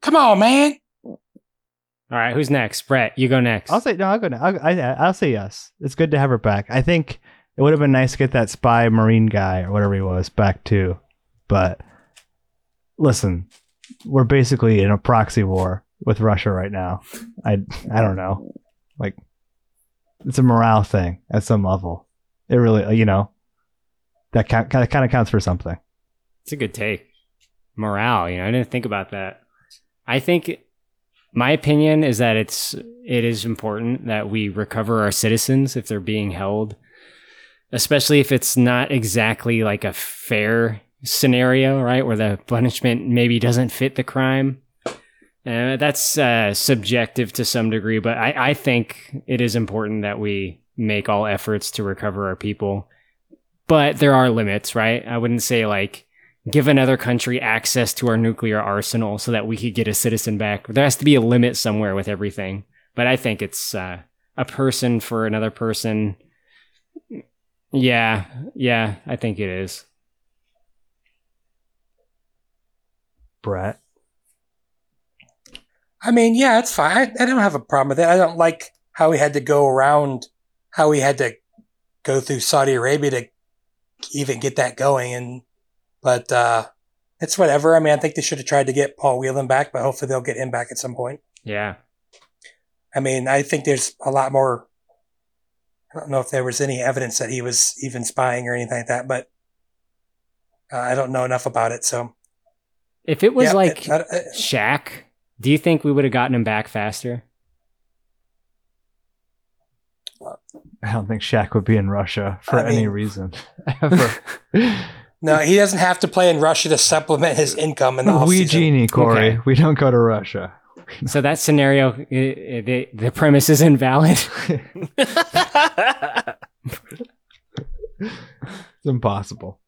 Come on, man.
All right, who's next? Brett, you go next.
I'll say no. I'll go. now. I'll, I, I'll say yes. It's good to have her back. I think it would have been nice to get that spy marine guy or whatever he was back too. But listen, we're basically in a proxy war with Russia right now. I I don't know. Like it's a morale thing at some level. It really, uh, you know, that kind of, kind of counts for something.
It's a good take. Morale, you know, I didn't think about that. I think my opinion is that it's it is important that we recover our citizens if they're being held, especially if it's not exactly like a fair scenario, right, where the punishment maybe doesn't fit the crime. Uh, that's uh, subjective to some degree, but I, I think it is important that we make all efforts to recover our people. But there are limits, right? I wouldn't say like give another country access to our nuclear arsenal so that we could get a citizen back. There has to be a limit somewhere with everything. But I think it's uh, a person for another person. Yeah, yeah, I think it is.
Brett.
I mean, yeah, it's fine. I, I don't have a problem with it. I don't like how he had to go around, how he had to go through Saudi Arabia to even get that going. And but uh, it's whatever. I mean, I think they should have tried to get Paul Whelan back, but hopefully they'll get him back at some point.
Yeah.
I mean, I think there's a lot more. I don't know if there was any evidence that he was even spying or anything like that, but uh, I don't know enough about it. So
If it was
Yeah,
like
it- uh, uh,
Shaq, do you think we would have gotten him back faster?
I don't think Shaq would be in Russia for
I
any
mean-
reason ever.
no, he doesn't have to play in Russia to supplement his income in the
we genie, Corey.
Okay.
We don't go to Russia.
So that scenario, i- i- the, the premise is invalid.
It's impossible.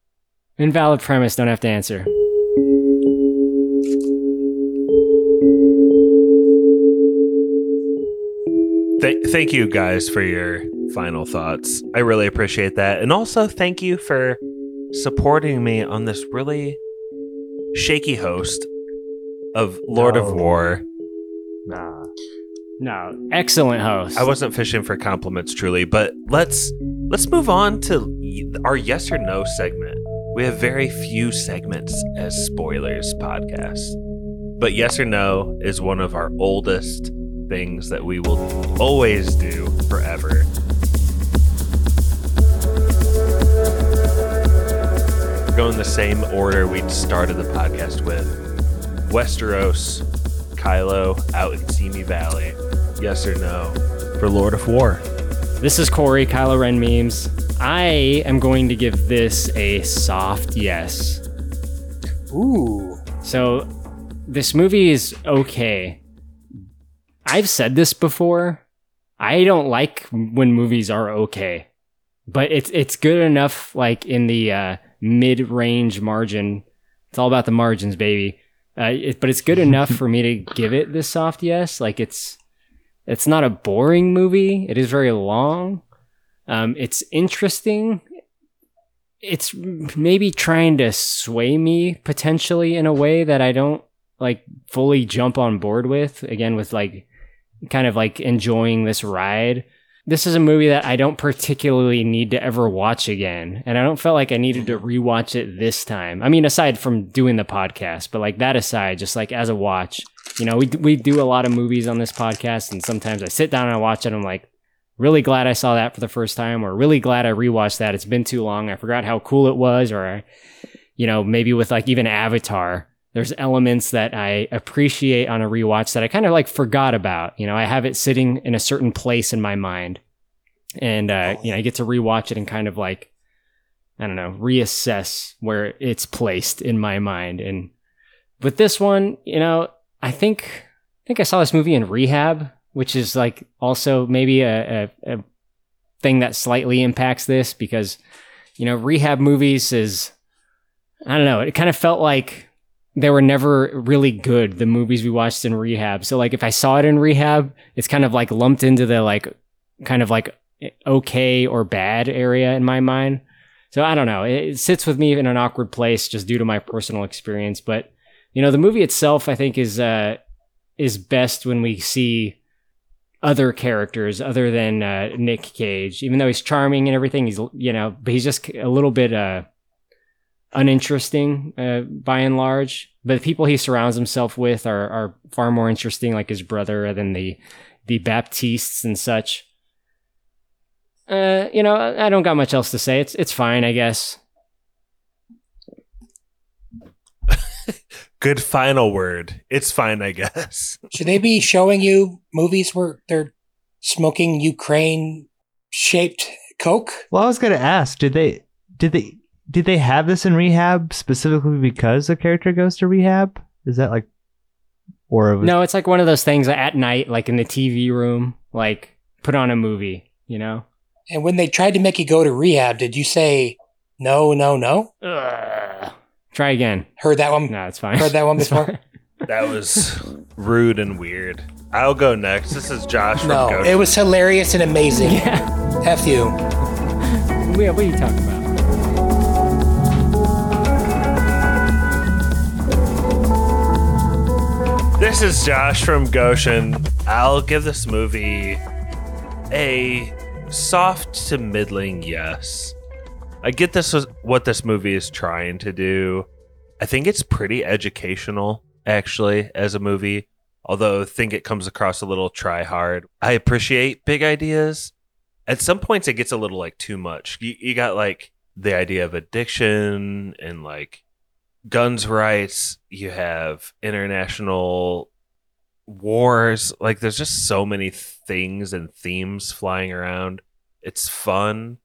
invalid premise, don't have to answer.
Th- thank you guys for your final thoughts. I really appreciate that. And also thank you for supporting me on this really shaky host of Lord of War.
Nah.
No, excellent host.
I wasn't fishing for compliments truly, but let's let's move on to our yes or no segment. We have very few segments as spoilers podcast. But yes or no is one of our oldest things that we will always do forever. We're going the same order we started the podcast with. Westeros, Kylo out in Simi Valley. Yes or no for Lord of War.
This is Corey, Kylo Ren memes. I am going to give this a soft yes.
Ooh.
So, this movie is okay. I've said this before. I don't like when movies are okay, but it's it's good enough. Like in the uh, mid range margin, it's all about the margins, baby. Uh, it, but it's good enough for me to give it this soft yes. Like it's it's not a boring movie. It is very long. Um, it's interesting. It's maybe trying to sway me potentially in a way that I don't like fully jump on board with. Again, with like kind of like enjoying this ride. this is a movie that I don't particularly need to ever watch again. And I don't feel like I needed to rewatch it this time. I mean, aside from doing the podcast, but like that aside, just like as a watch, you know, we, we do a lot of movies on this podcast. And sometimes I sit down and I watch it. And I'm like, really glad I saw that for the first time, or really glad I rewatched that. It's been too long. I forgot how cool it was, or, you know, maybe with like even Avatar, there's elements that I appreciate on a rewatch that I kind of like forgot about. You know, I have it sitting in a certain place in my mind. And, uh, you know, I get to rewatch it and kind of like, I don't know, reassess where it's placed in my mind. And with this one, you know, I think, I think I saw this movie in rehab, which is like also maybe a, a, a thing that slightly impacts this because, you know, rehab movies is, I don't know, it kind of felt like they were never really good the movies we watched in rehab. So like if i saw it in rehab it's kind of like lumped into the like kind of like okay or bad area in my mind. So i don't know. It, it sits with me in an awkward place just due to my personal experience. But you know the movie itself i think is uh is best when we see other characters other than uh, nick cage. Even though he's charming and everything he's you know but he's just a little bit uh uninteresting uh, by and large. But the people he surrounds himself with are, are far more interesting, like his brother, than the the Baptistes and such. Uh, you know, I don't got much else to say. It's it's fine, I guess.
Good final word. It's fine, I guess.
Should they be showing you movies where they're smoking Ukraine shaped Coke?
Well, I was gonna ask, did they did they did they have this in rehab specifically because the character goes to rehab? Is that like, or it was,
No, it's like one of those things at night, like in the TV room, like put on a movie. You know.
And when they tried to make you go to rehab, did you say no, no, no?
Try again.
Heard that one?
No, it's fine.
Heard that one before?
That was rude and weird. I'll go next. This is Josh
No,
Goshen.
it was hilarious and amazing.
Yeah.
F you.
What what are you talking about?
This is Josh from Goshen. I'll give this movie a soft to middling yes. I get this what this movie is trying to do. I think it's pretty educational, actually, as a movie. Although I think it comes across a little try hard. I appreciate big ideas. At some points, it gets a little like too much. You, you got like the idea of addiction and like guns rights. You have international wars. Like there's just so many things and themes flying around. It's fun,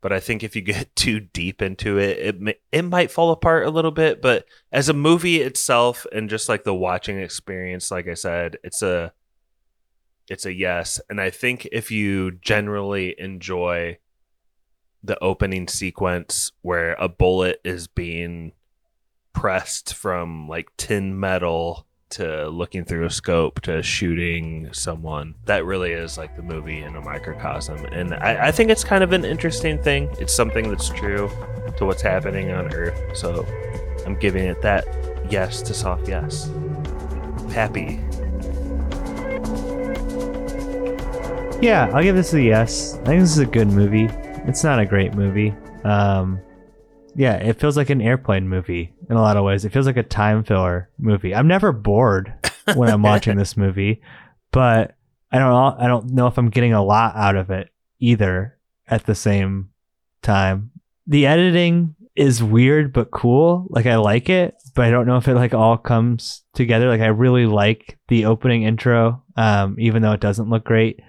but I think if you get too deep into it, it it might fall apart a little bit. But as a movie itself, and just like the watching experience, like I said, it's a it's a yes. And I think if you generally enjoy the opening sequence where a bullet is being pressed from like tin metal to looking through a scope to shooting someone. That really is like the movie in a microcosm. And I, I think it's kind of an interesting thing. It's something that's true to what's happening on Earth. So I'm giving it that yes to soft yes. Happy.
Yeah, I'll give this a yes. I think this is a good movie. It's not a great movie. Um, yeah, it feels like an airplane movie in a lot of ways. It feels like a time filler movie. I'm never bored when I'm watching this movie, but I don't know, I don't know if I'm getting a lot out of it either at the same time. The editing is weird but cool. Like I like it, but I don't know if it like all comes together. Like I really like the opening intro, um, even though it doesn't look great.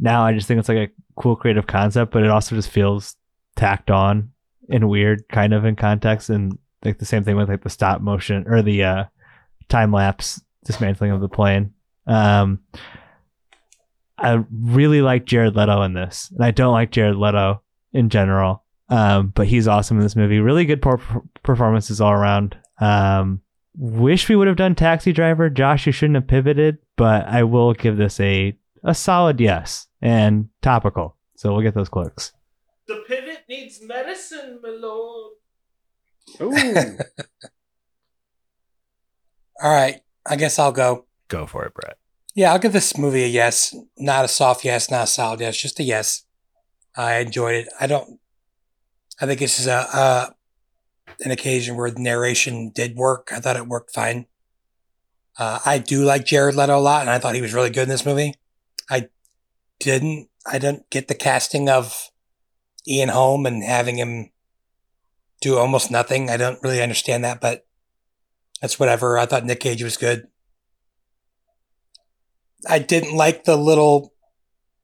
Now I just think it's like a cool creative concept, but it also just feels tacked on and weird kind of in context and like the same thing with like the stop motion or the uh time lapse dismantling of the plane. Um I really like Jared Leto in this. And I don't like Jared Leto in general. Um but he's awesome in this movie. Really good performances all around. Um wish we would have done Taxi Driver. Josh, you shouldn't have pivoted, but I will give this a a solid yes and topical. So we'll get those clicks.
The pivot needs medicine, my lord.
All right. I guess I'll go.
Go for it, Brett.
Yeah, I'll give this movie a yes. Not a soft yes, not a solid yes, just a yes. I enjoyed it. I don't. I think this is a, a an occasion where the narration did work. I thought it worked fine. Uh, I do like Jared Leto a lot, and I thought he was really good in this movie. I didn't. I didn't get the casting of Ian Holm and having him do almost nothing. I don't really understand that, but that's whatever. I thought Nick Cage was good. I didn't like the little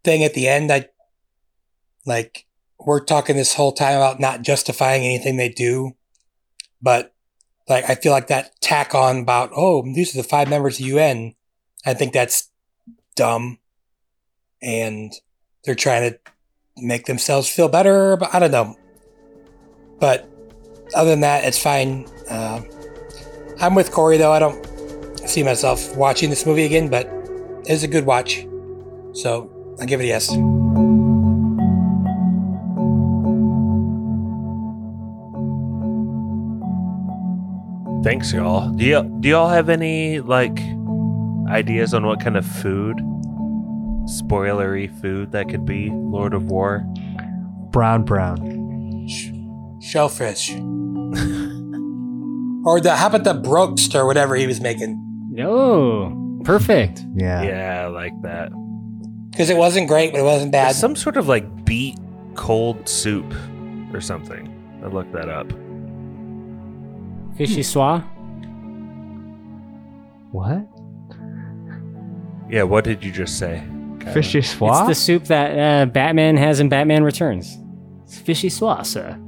thing at the end. I like we're talking this whole time about not justifying anything they do, but like I feel like that tack on about oh these are the five members of the UN. I think that's dumb, and they're trying to make themselves feel better. But I don't know. But other than that, it's fine. Uh, I'm with Corey though. I don't see myself watching this movie again, but it was a good watch. So I give it a yes.
Thanks, y'all. Do you do y'all have any like ideas on what kind of food, spoilery food that could be Lord of War?
Brown, brown.
Shellfish. or the how about the broast or whatever he was making?
No, perfect.
Yeah.
Yeah, I like that.
Because it wasn't great, but it wasn't bad.
There's some sort of like beet cold soup or something. I looked that up.
Vichyssoise.
What?
Yeah, what did you just say? Kyla?
Fishy
It's
swat?
the soup that uh, Batman has in Batman Returns. It's vichyssoise, sir.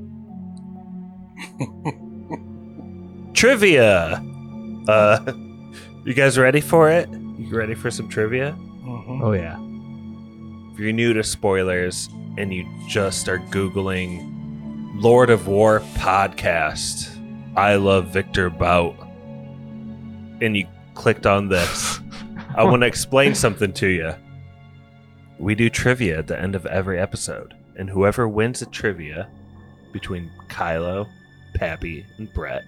Trivia. Uh, you guys ready for it? You ready for some trivia?
Oh yeah.
If you're new to spoilers and you just are Googling Lord of War podcast, I love Viktor Bout, and you clicked on this, I want to explain something to you. We do trivia at the end of every episode, and whoever wins the trivia between Kylo, Pappy, and Brett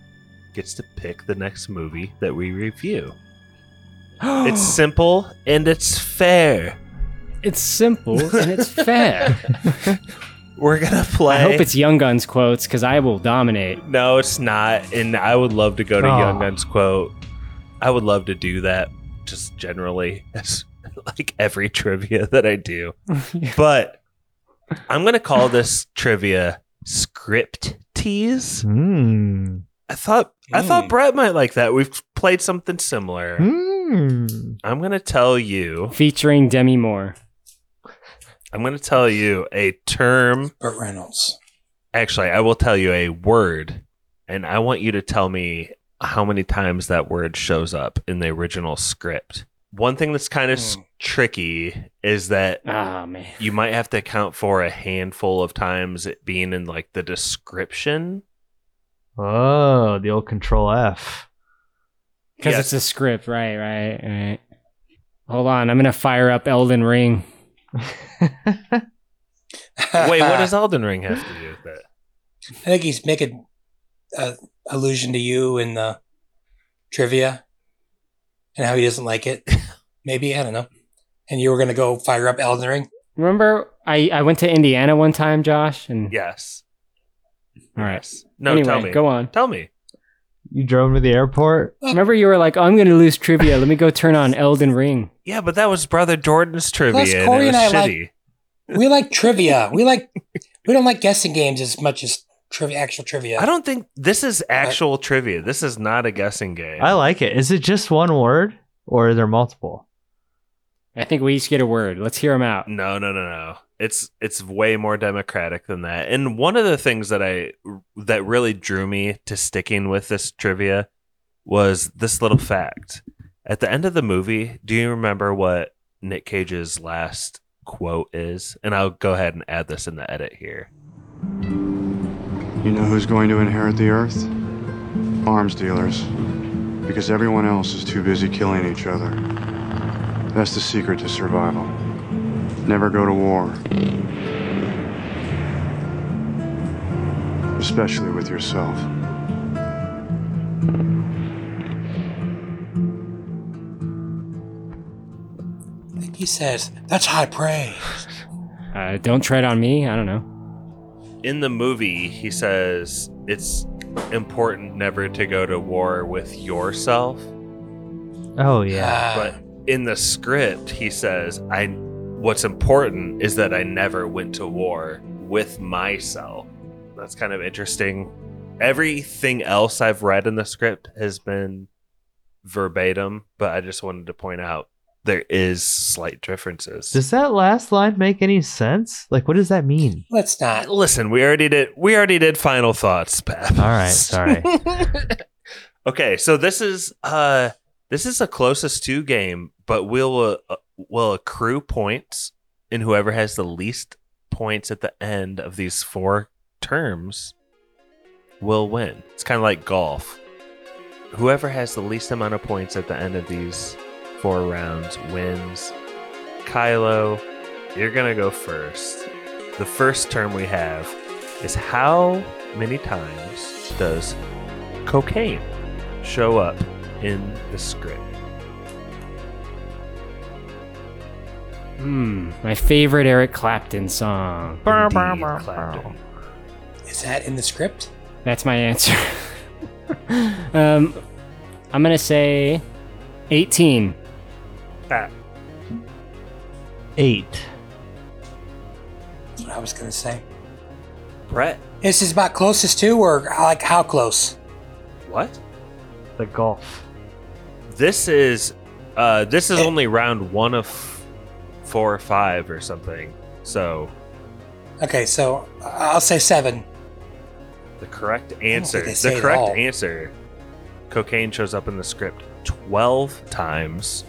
gets to pick the next movie that we review. it's simple and it's fair.
It's simple and it's fair.
We're gonna play.
I hope it's Young Guns quotes because I will dominate.
No, it's not. And I would love to go to
Aw.
Young Guns quote. I would love to do that just generally as like every trivia that I do. But I'm going to call this trivia script tease.
Hmm.
I thought I thought Brett might like that. We've played something similar.
Hmm.
I'm going to tell you
Featuring Demi Moore.
I'm going to tell you a term.
Burt Reynolds.
Actually, I will tell you a word, and I want you to tell me how many times that word shows up in the original script. One thing that's kind of s tricky is that
Ah, man.
you might have to account for a handful of times it being in like the description.
Oh, the old Control F.
Because
Yes.
it's a script, right, right, right. Hold on, I'm gonna fire up Elden Ring.
Wait, what does Elden Ring have to do with that?
I think he's making a allusion to you in the trivia and how he doesn't like it. Maybe I don't know. And you were gonna go fire up Elden Ring.
Remember, I I went to Indiana one time, Josh, and
Yes.
all right.
No,
anyway,
tell me.
go on.
Tell me.
You drove him to the airport?
Remember, you were like, "Oh, I'm gonna lose trivia. Let me go turn on Elden Ring."
Yeah, but that was Brother Jordan's trivia,
Plus,
and
Corey
it was
and I like- We like trivia. We like we don't like guessing games as much as trivia actual trivia.
I don't think this is actual trivia. This is not a guessing game.
I like it. Is it just one word or are there multiple?
I think we each get a word. Let's hear them out.
No, no, no, no. It's it's way more democratic than that. And one of the things that I that really drew me to sticking with this trivia was this little fact. At the end of the movie, do you remember what Nick Cage's last quote is? And I'll go ahead and add this in the edit here.
You know who's going to inherit the earth? Arms dealers. Because everyone else is too busy killing each other. That's the secret to survival. Never go to war. Especially with yourself.
He says, That's high praise.
Uh, don't tread on me. I don't know.
In the movie, he says it's important never to go to war with yourself.
Oh yeah.
But in the script, he says, "I what's important is that I never went to war with myself." That's kind of interesting. Everything else I've read in the script has been verbatim, but I just wanted to point out there is slight differences.
Does that last line make any sense? Like, what does that mean?
Let's not.
Listen, we already did we already did final thoughts, Pat.
All right, sorry.
okay, so this is uh this is a closest to game, but we'll uh, will accrue points, and whoever has the least points at the end of these four terms will win. It's kind of like golf. Whoever has the least amount of points at the end of these four rounds wins. Kylo, you're gonna go first. The first term we have is how many times does cocaine show up in the script?
Hmm. My favorite Eric Clapton song.
Indeed, Clapton.
Is that in the script?
That's my answer. um, I'm gonna say 18.
Pat.
Eight.
That's what I was going to say.
Brett.
This is about closest to, or like how close?
What?
The golf.
This is uh this is only round one of four or five or something. So
Okay, so I'll say seven.
the correct answer the correct answer cocaine shows up in the script 12 times.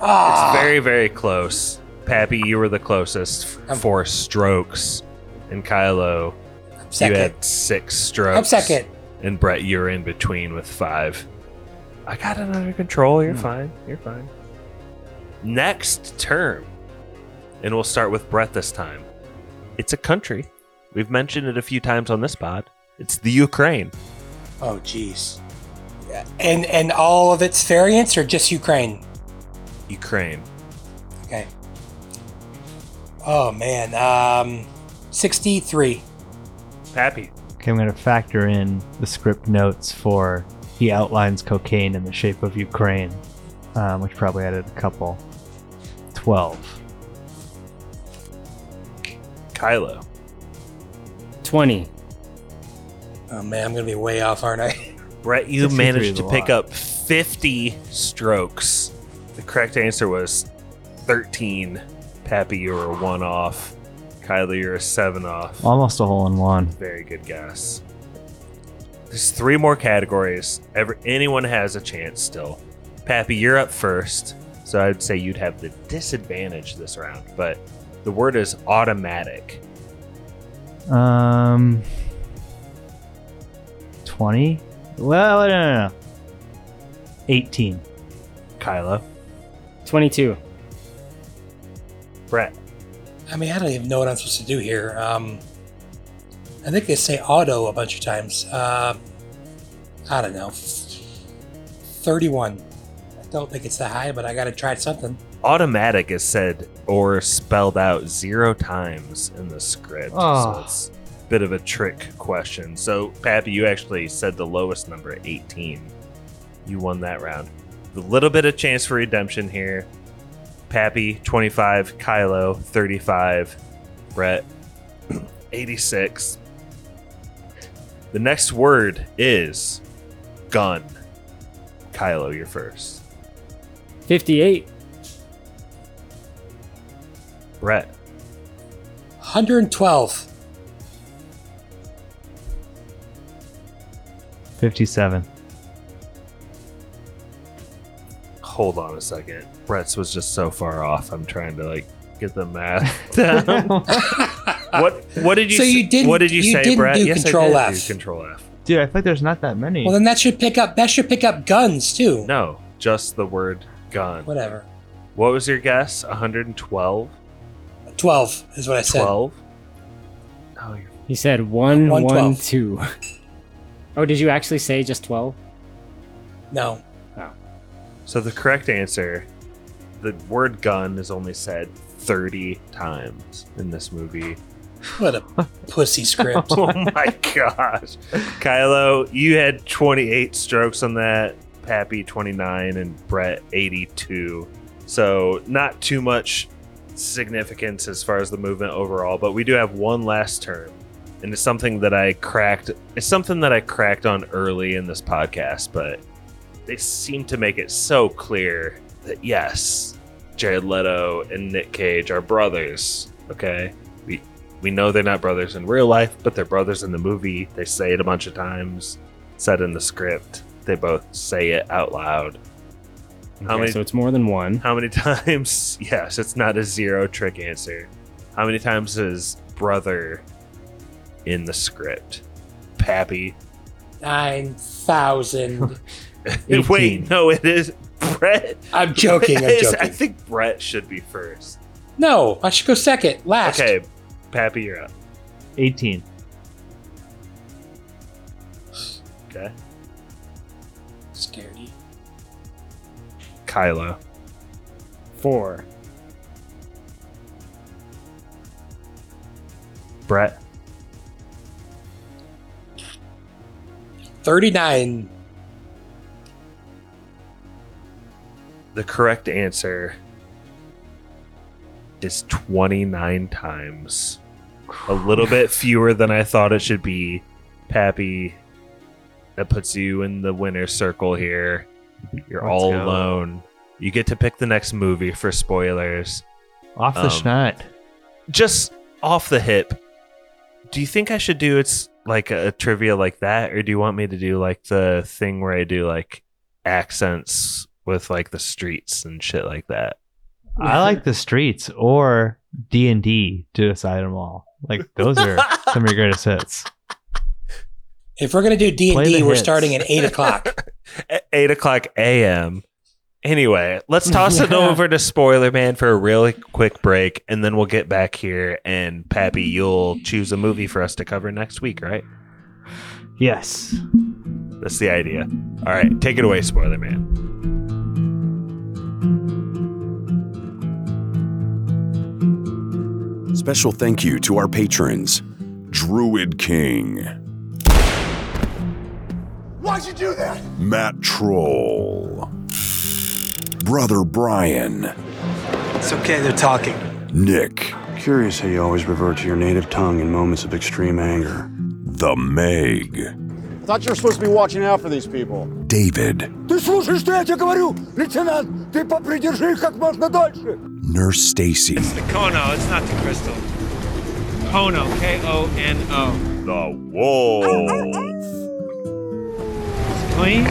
Ah,
It's very, very close. Pappy, you were the closest f- four strokes. And Kylo, you had six strokes.
I'm second.
And Brett, you're in between with five. I got it under control.
Hmm.
You're fine. You're fine. Next term. And we'll start with Brett this time. It's a country. We've mentioned it a few times on this pod. It's the Ukraine.
Oh, jeez. And and all of its variants, or just Ukraine?
Ukraine.
Okay. Oh man, um, sixty-three.
Pappy.
Okay, I'm going to factor in the script notes for he outlines cocaine in the shape of Ukraine, um, which probably added a couple. 12.
Kylo.
20.
Oh man, I'm gonna be way off, aren't I?
Brett, you managed to pick
lot.
up 50 strokes. The correct answer was 13. Pappy, you were one off. Kylie, you're a seven off.
Almost a hole in one.
Very good guess. There's three more categories. Ever anyone has a chance still. Pappy, you're up first, so I'd say you'd have the disadvantage this round. But the word is automatic.
Um, 20? Well, no, no, no. 18.
Kylo,
22.
Brett,
I mean, I don't even know what I'm supposed to do here. Um, I think they say auto a bunch of times. Uh, I don't know. Thirty-one. I don't think it's that high, but I gotta try something.
automatic is said or spelled out zero times in the script. So
Oh.
it's a bit of a trick question. So, Pappy, you actually said the lowest number, 18. You won that round. A little bit of chance for redemption here. Pappy, 25. Kylo, 35. Brett, 86. The next word is gun. Kylo, you're first.
58.
Brett,
112.
57.
hold on a second. Brett's was just so far off. I'm trying to like get the math down. what what did you
So
s-
you didn't-
what did you,
you
say,
didn't
Brett?
do
yes,
Control
I did
F.
do control F.
Dude, I feel like there's not that many.
Well, then that should pick up. That should pick up guns too.
No, just the word gun.
Whatever.
What was your guess? 112?
Twelve is what I said.
12? Oh, you're
He said 1, 1,
112.
2. oh, did you actually say just 12?
No. Oh.
So the correct answer the word gun is only said 30 times in this movie.
What a pussy script.
oh my gosh. Kylo, you had 28 strokes on that, Pappy 29, and Brett 82. So not too much significance as far as the movement overall, but we do have one last term. And it's something that I cracked it's something that I cracked on early in this podcast, but they seem to make it so clear that yes, Jared Leto and Nick Cage are brothers. Okay. We we know they're not brothers in real life, but they're brothers in the movie. They say it a bunch of times, said in the script. They both say it out loud.
Okay, so it's more than one.
How many times? Yes, it's not a zero trick answer. How many times is brother in the script? Pappy.
9,000.
Wait, no, it is Brett.
I'm joking. I'm joking.
I think Brett should be first.
No, I should go second. Last.
Okay, Pappy, you're up.
18.
Okay.
Scared you.
Kylo.
Four.
Brett.
39.
The correct answer is 29 times. A little bit fewer than I thought it should be. Pappy, that puts you in the winner's circle here. You're
Let's
all
go.
alone. You get to pick the next movie for spoilers.
Off the
Um,
schneid.
Just off the hip. Do you think I should do it's like a trivia like that, or do you want me to do like the thing where I do like accents with like the streets and shit like that?
I like the streets or D and D to decide them all. Like those are some of your greatest hits.
If we're going to do D&D, we're
hits.
starting at 8 o'clock.
At 8 o'clock a.m. Anyway, let's toss it over to Spoiler Man for a really quick break, and then we'll get back here. And Pappy, you'll choose a movie for us to cover next week, right?
Yes.
That's the idea. All right, take it away, Spoiler Man.
Special thank you to our patrons Druid King,
Why'd you do that?
Matt Troll, Brother Brian,
It's okay, they're talking.
Nick,
Curious how you always revert to your native tongue in moments of extreme anger.
The Meg,
I thought you were supposed to be watching out for these people.
David,
Ты слушай, что я тебе говорю? Лейтенант, ты попридержи их как можно дольше.
Nurse Stacy, It's
The Kono, it's not the crystal. Kono, K O N O.
The Wolf,
Clean?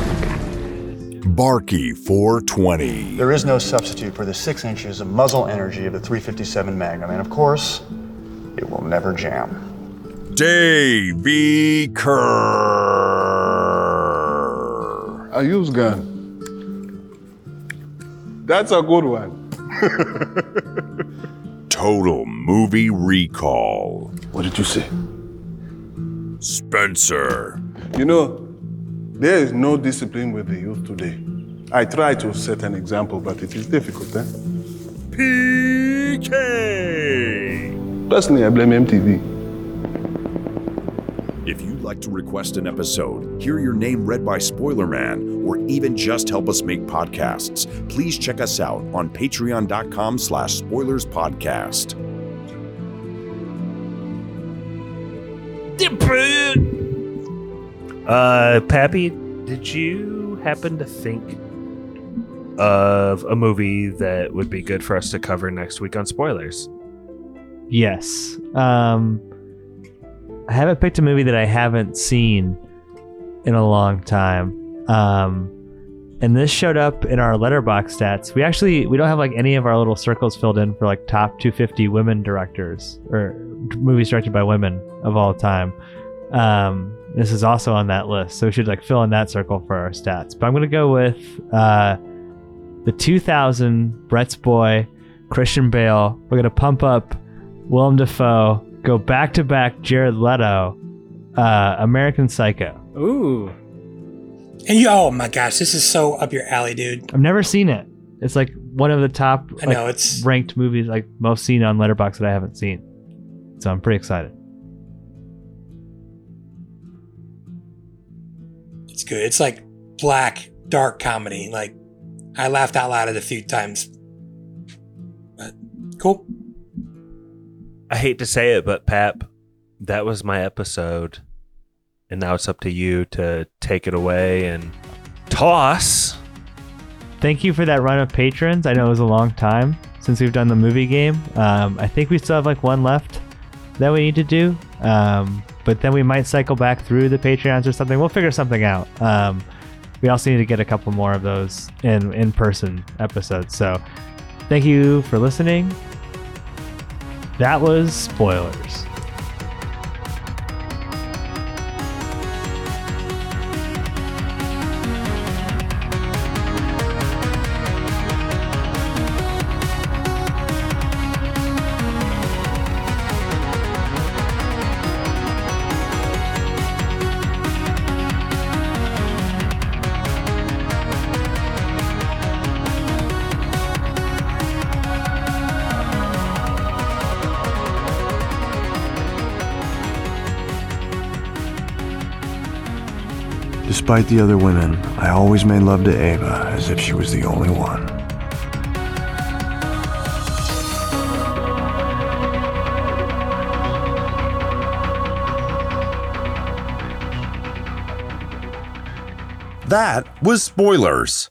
Barky 420,
There is no substitute for the six inches of muzzle energy of the 357 Magnum, and of course, it will never jam.
Davy Kerr,
I use gun. That's a good one.
Total Movie Recall,
What did you say?
Spencer,
You know, there is no discipline with the youth today. I try to set an example, but it is difficult, eh?
PK.
Personally, I blame MTV.
If you'd like to request an episode, hear your name read by Spoiler Man, or even just help us make podcasts, please check us out on patreon.com slash spoilers podcast.
Uh, Pappy, did you happen to think of a movie that would be good for us to cover next week on spoilers?
Yes. Um, I haven't picked a movie that I haven't seen in a long time. Um, and this showed up in our Letterboxd stats. We actually we don't have like any of our little circles filled in for like top 250 women directors or movies directed by women of all time. Um, this is also on that list, so we should like fill in that circle for our stats. But I'm gonna go with uh, the 2000 Brett's Boy, Christian Bale. We're gonna pump up Willem Dafoe, go back to back Jared Leto, uh, American Psycho.
Ooh.
And you, oh my gosh, this is so up your alley, dude.
I've never seen it. It's like one of the top
I
like,
know, it's-
ranked movies, like most seen on Letterboxd that I haven't seen. So I'm pretty excited.
It's good. It's like black, dark comedy. Like I laughed out loud at it a few times. But cool.
I hate to say it, but Pap, that was my episode. And now it's up to you to take it away and toss.
Thank you for that run of patrons. I know it was a long time since we've done the movie game. Um, I think we still have like one left that we need to do. Um, but then we might cycle back through the Patreons or something. We'll figure something out. Um, we also need to get a couple more of those in in person episodes. So thank you for listening. That was spoilers.
Despite the other women, I always made love to Ava as if she was the only one.
That was Spoilers.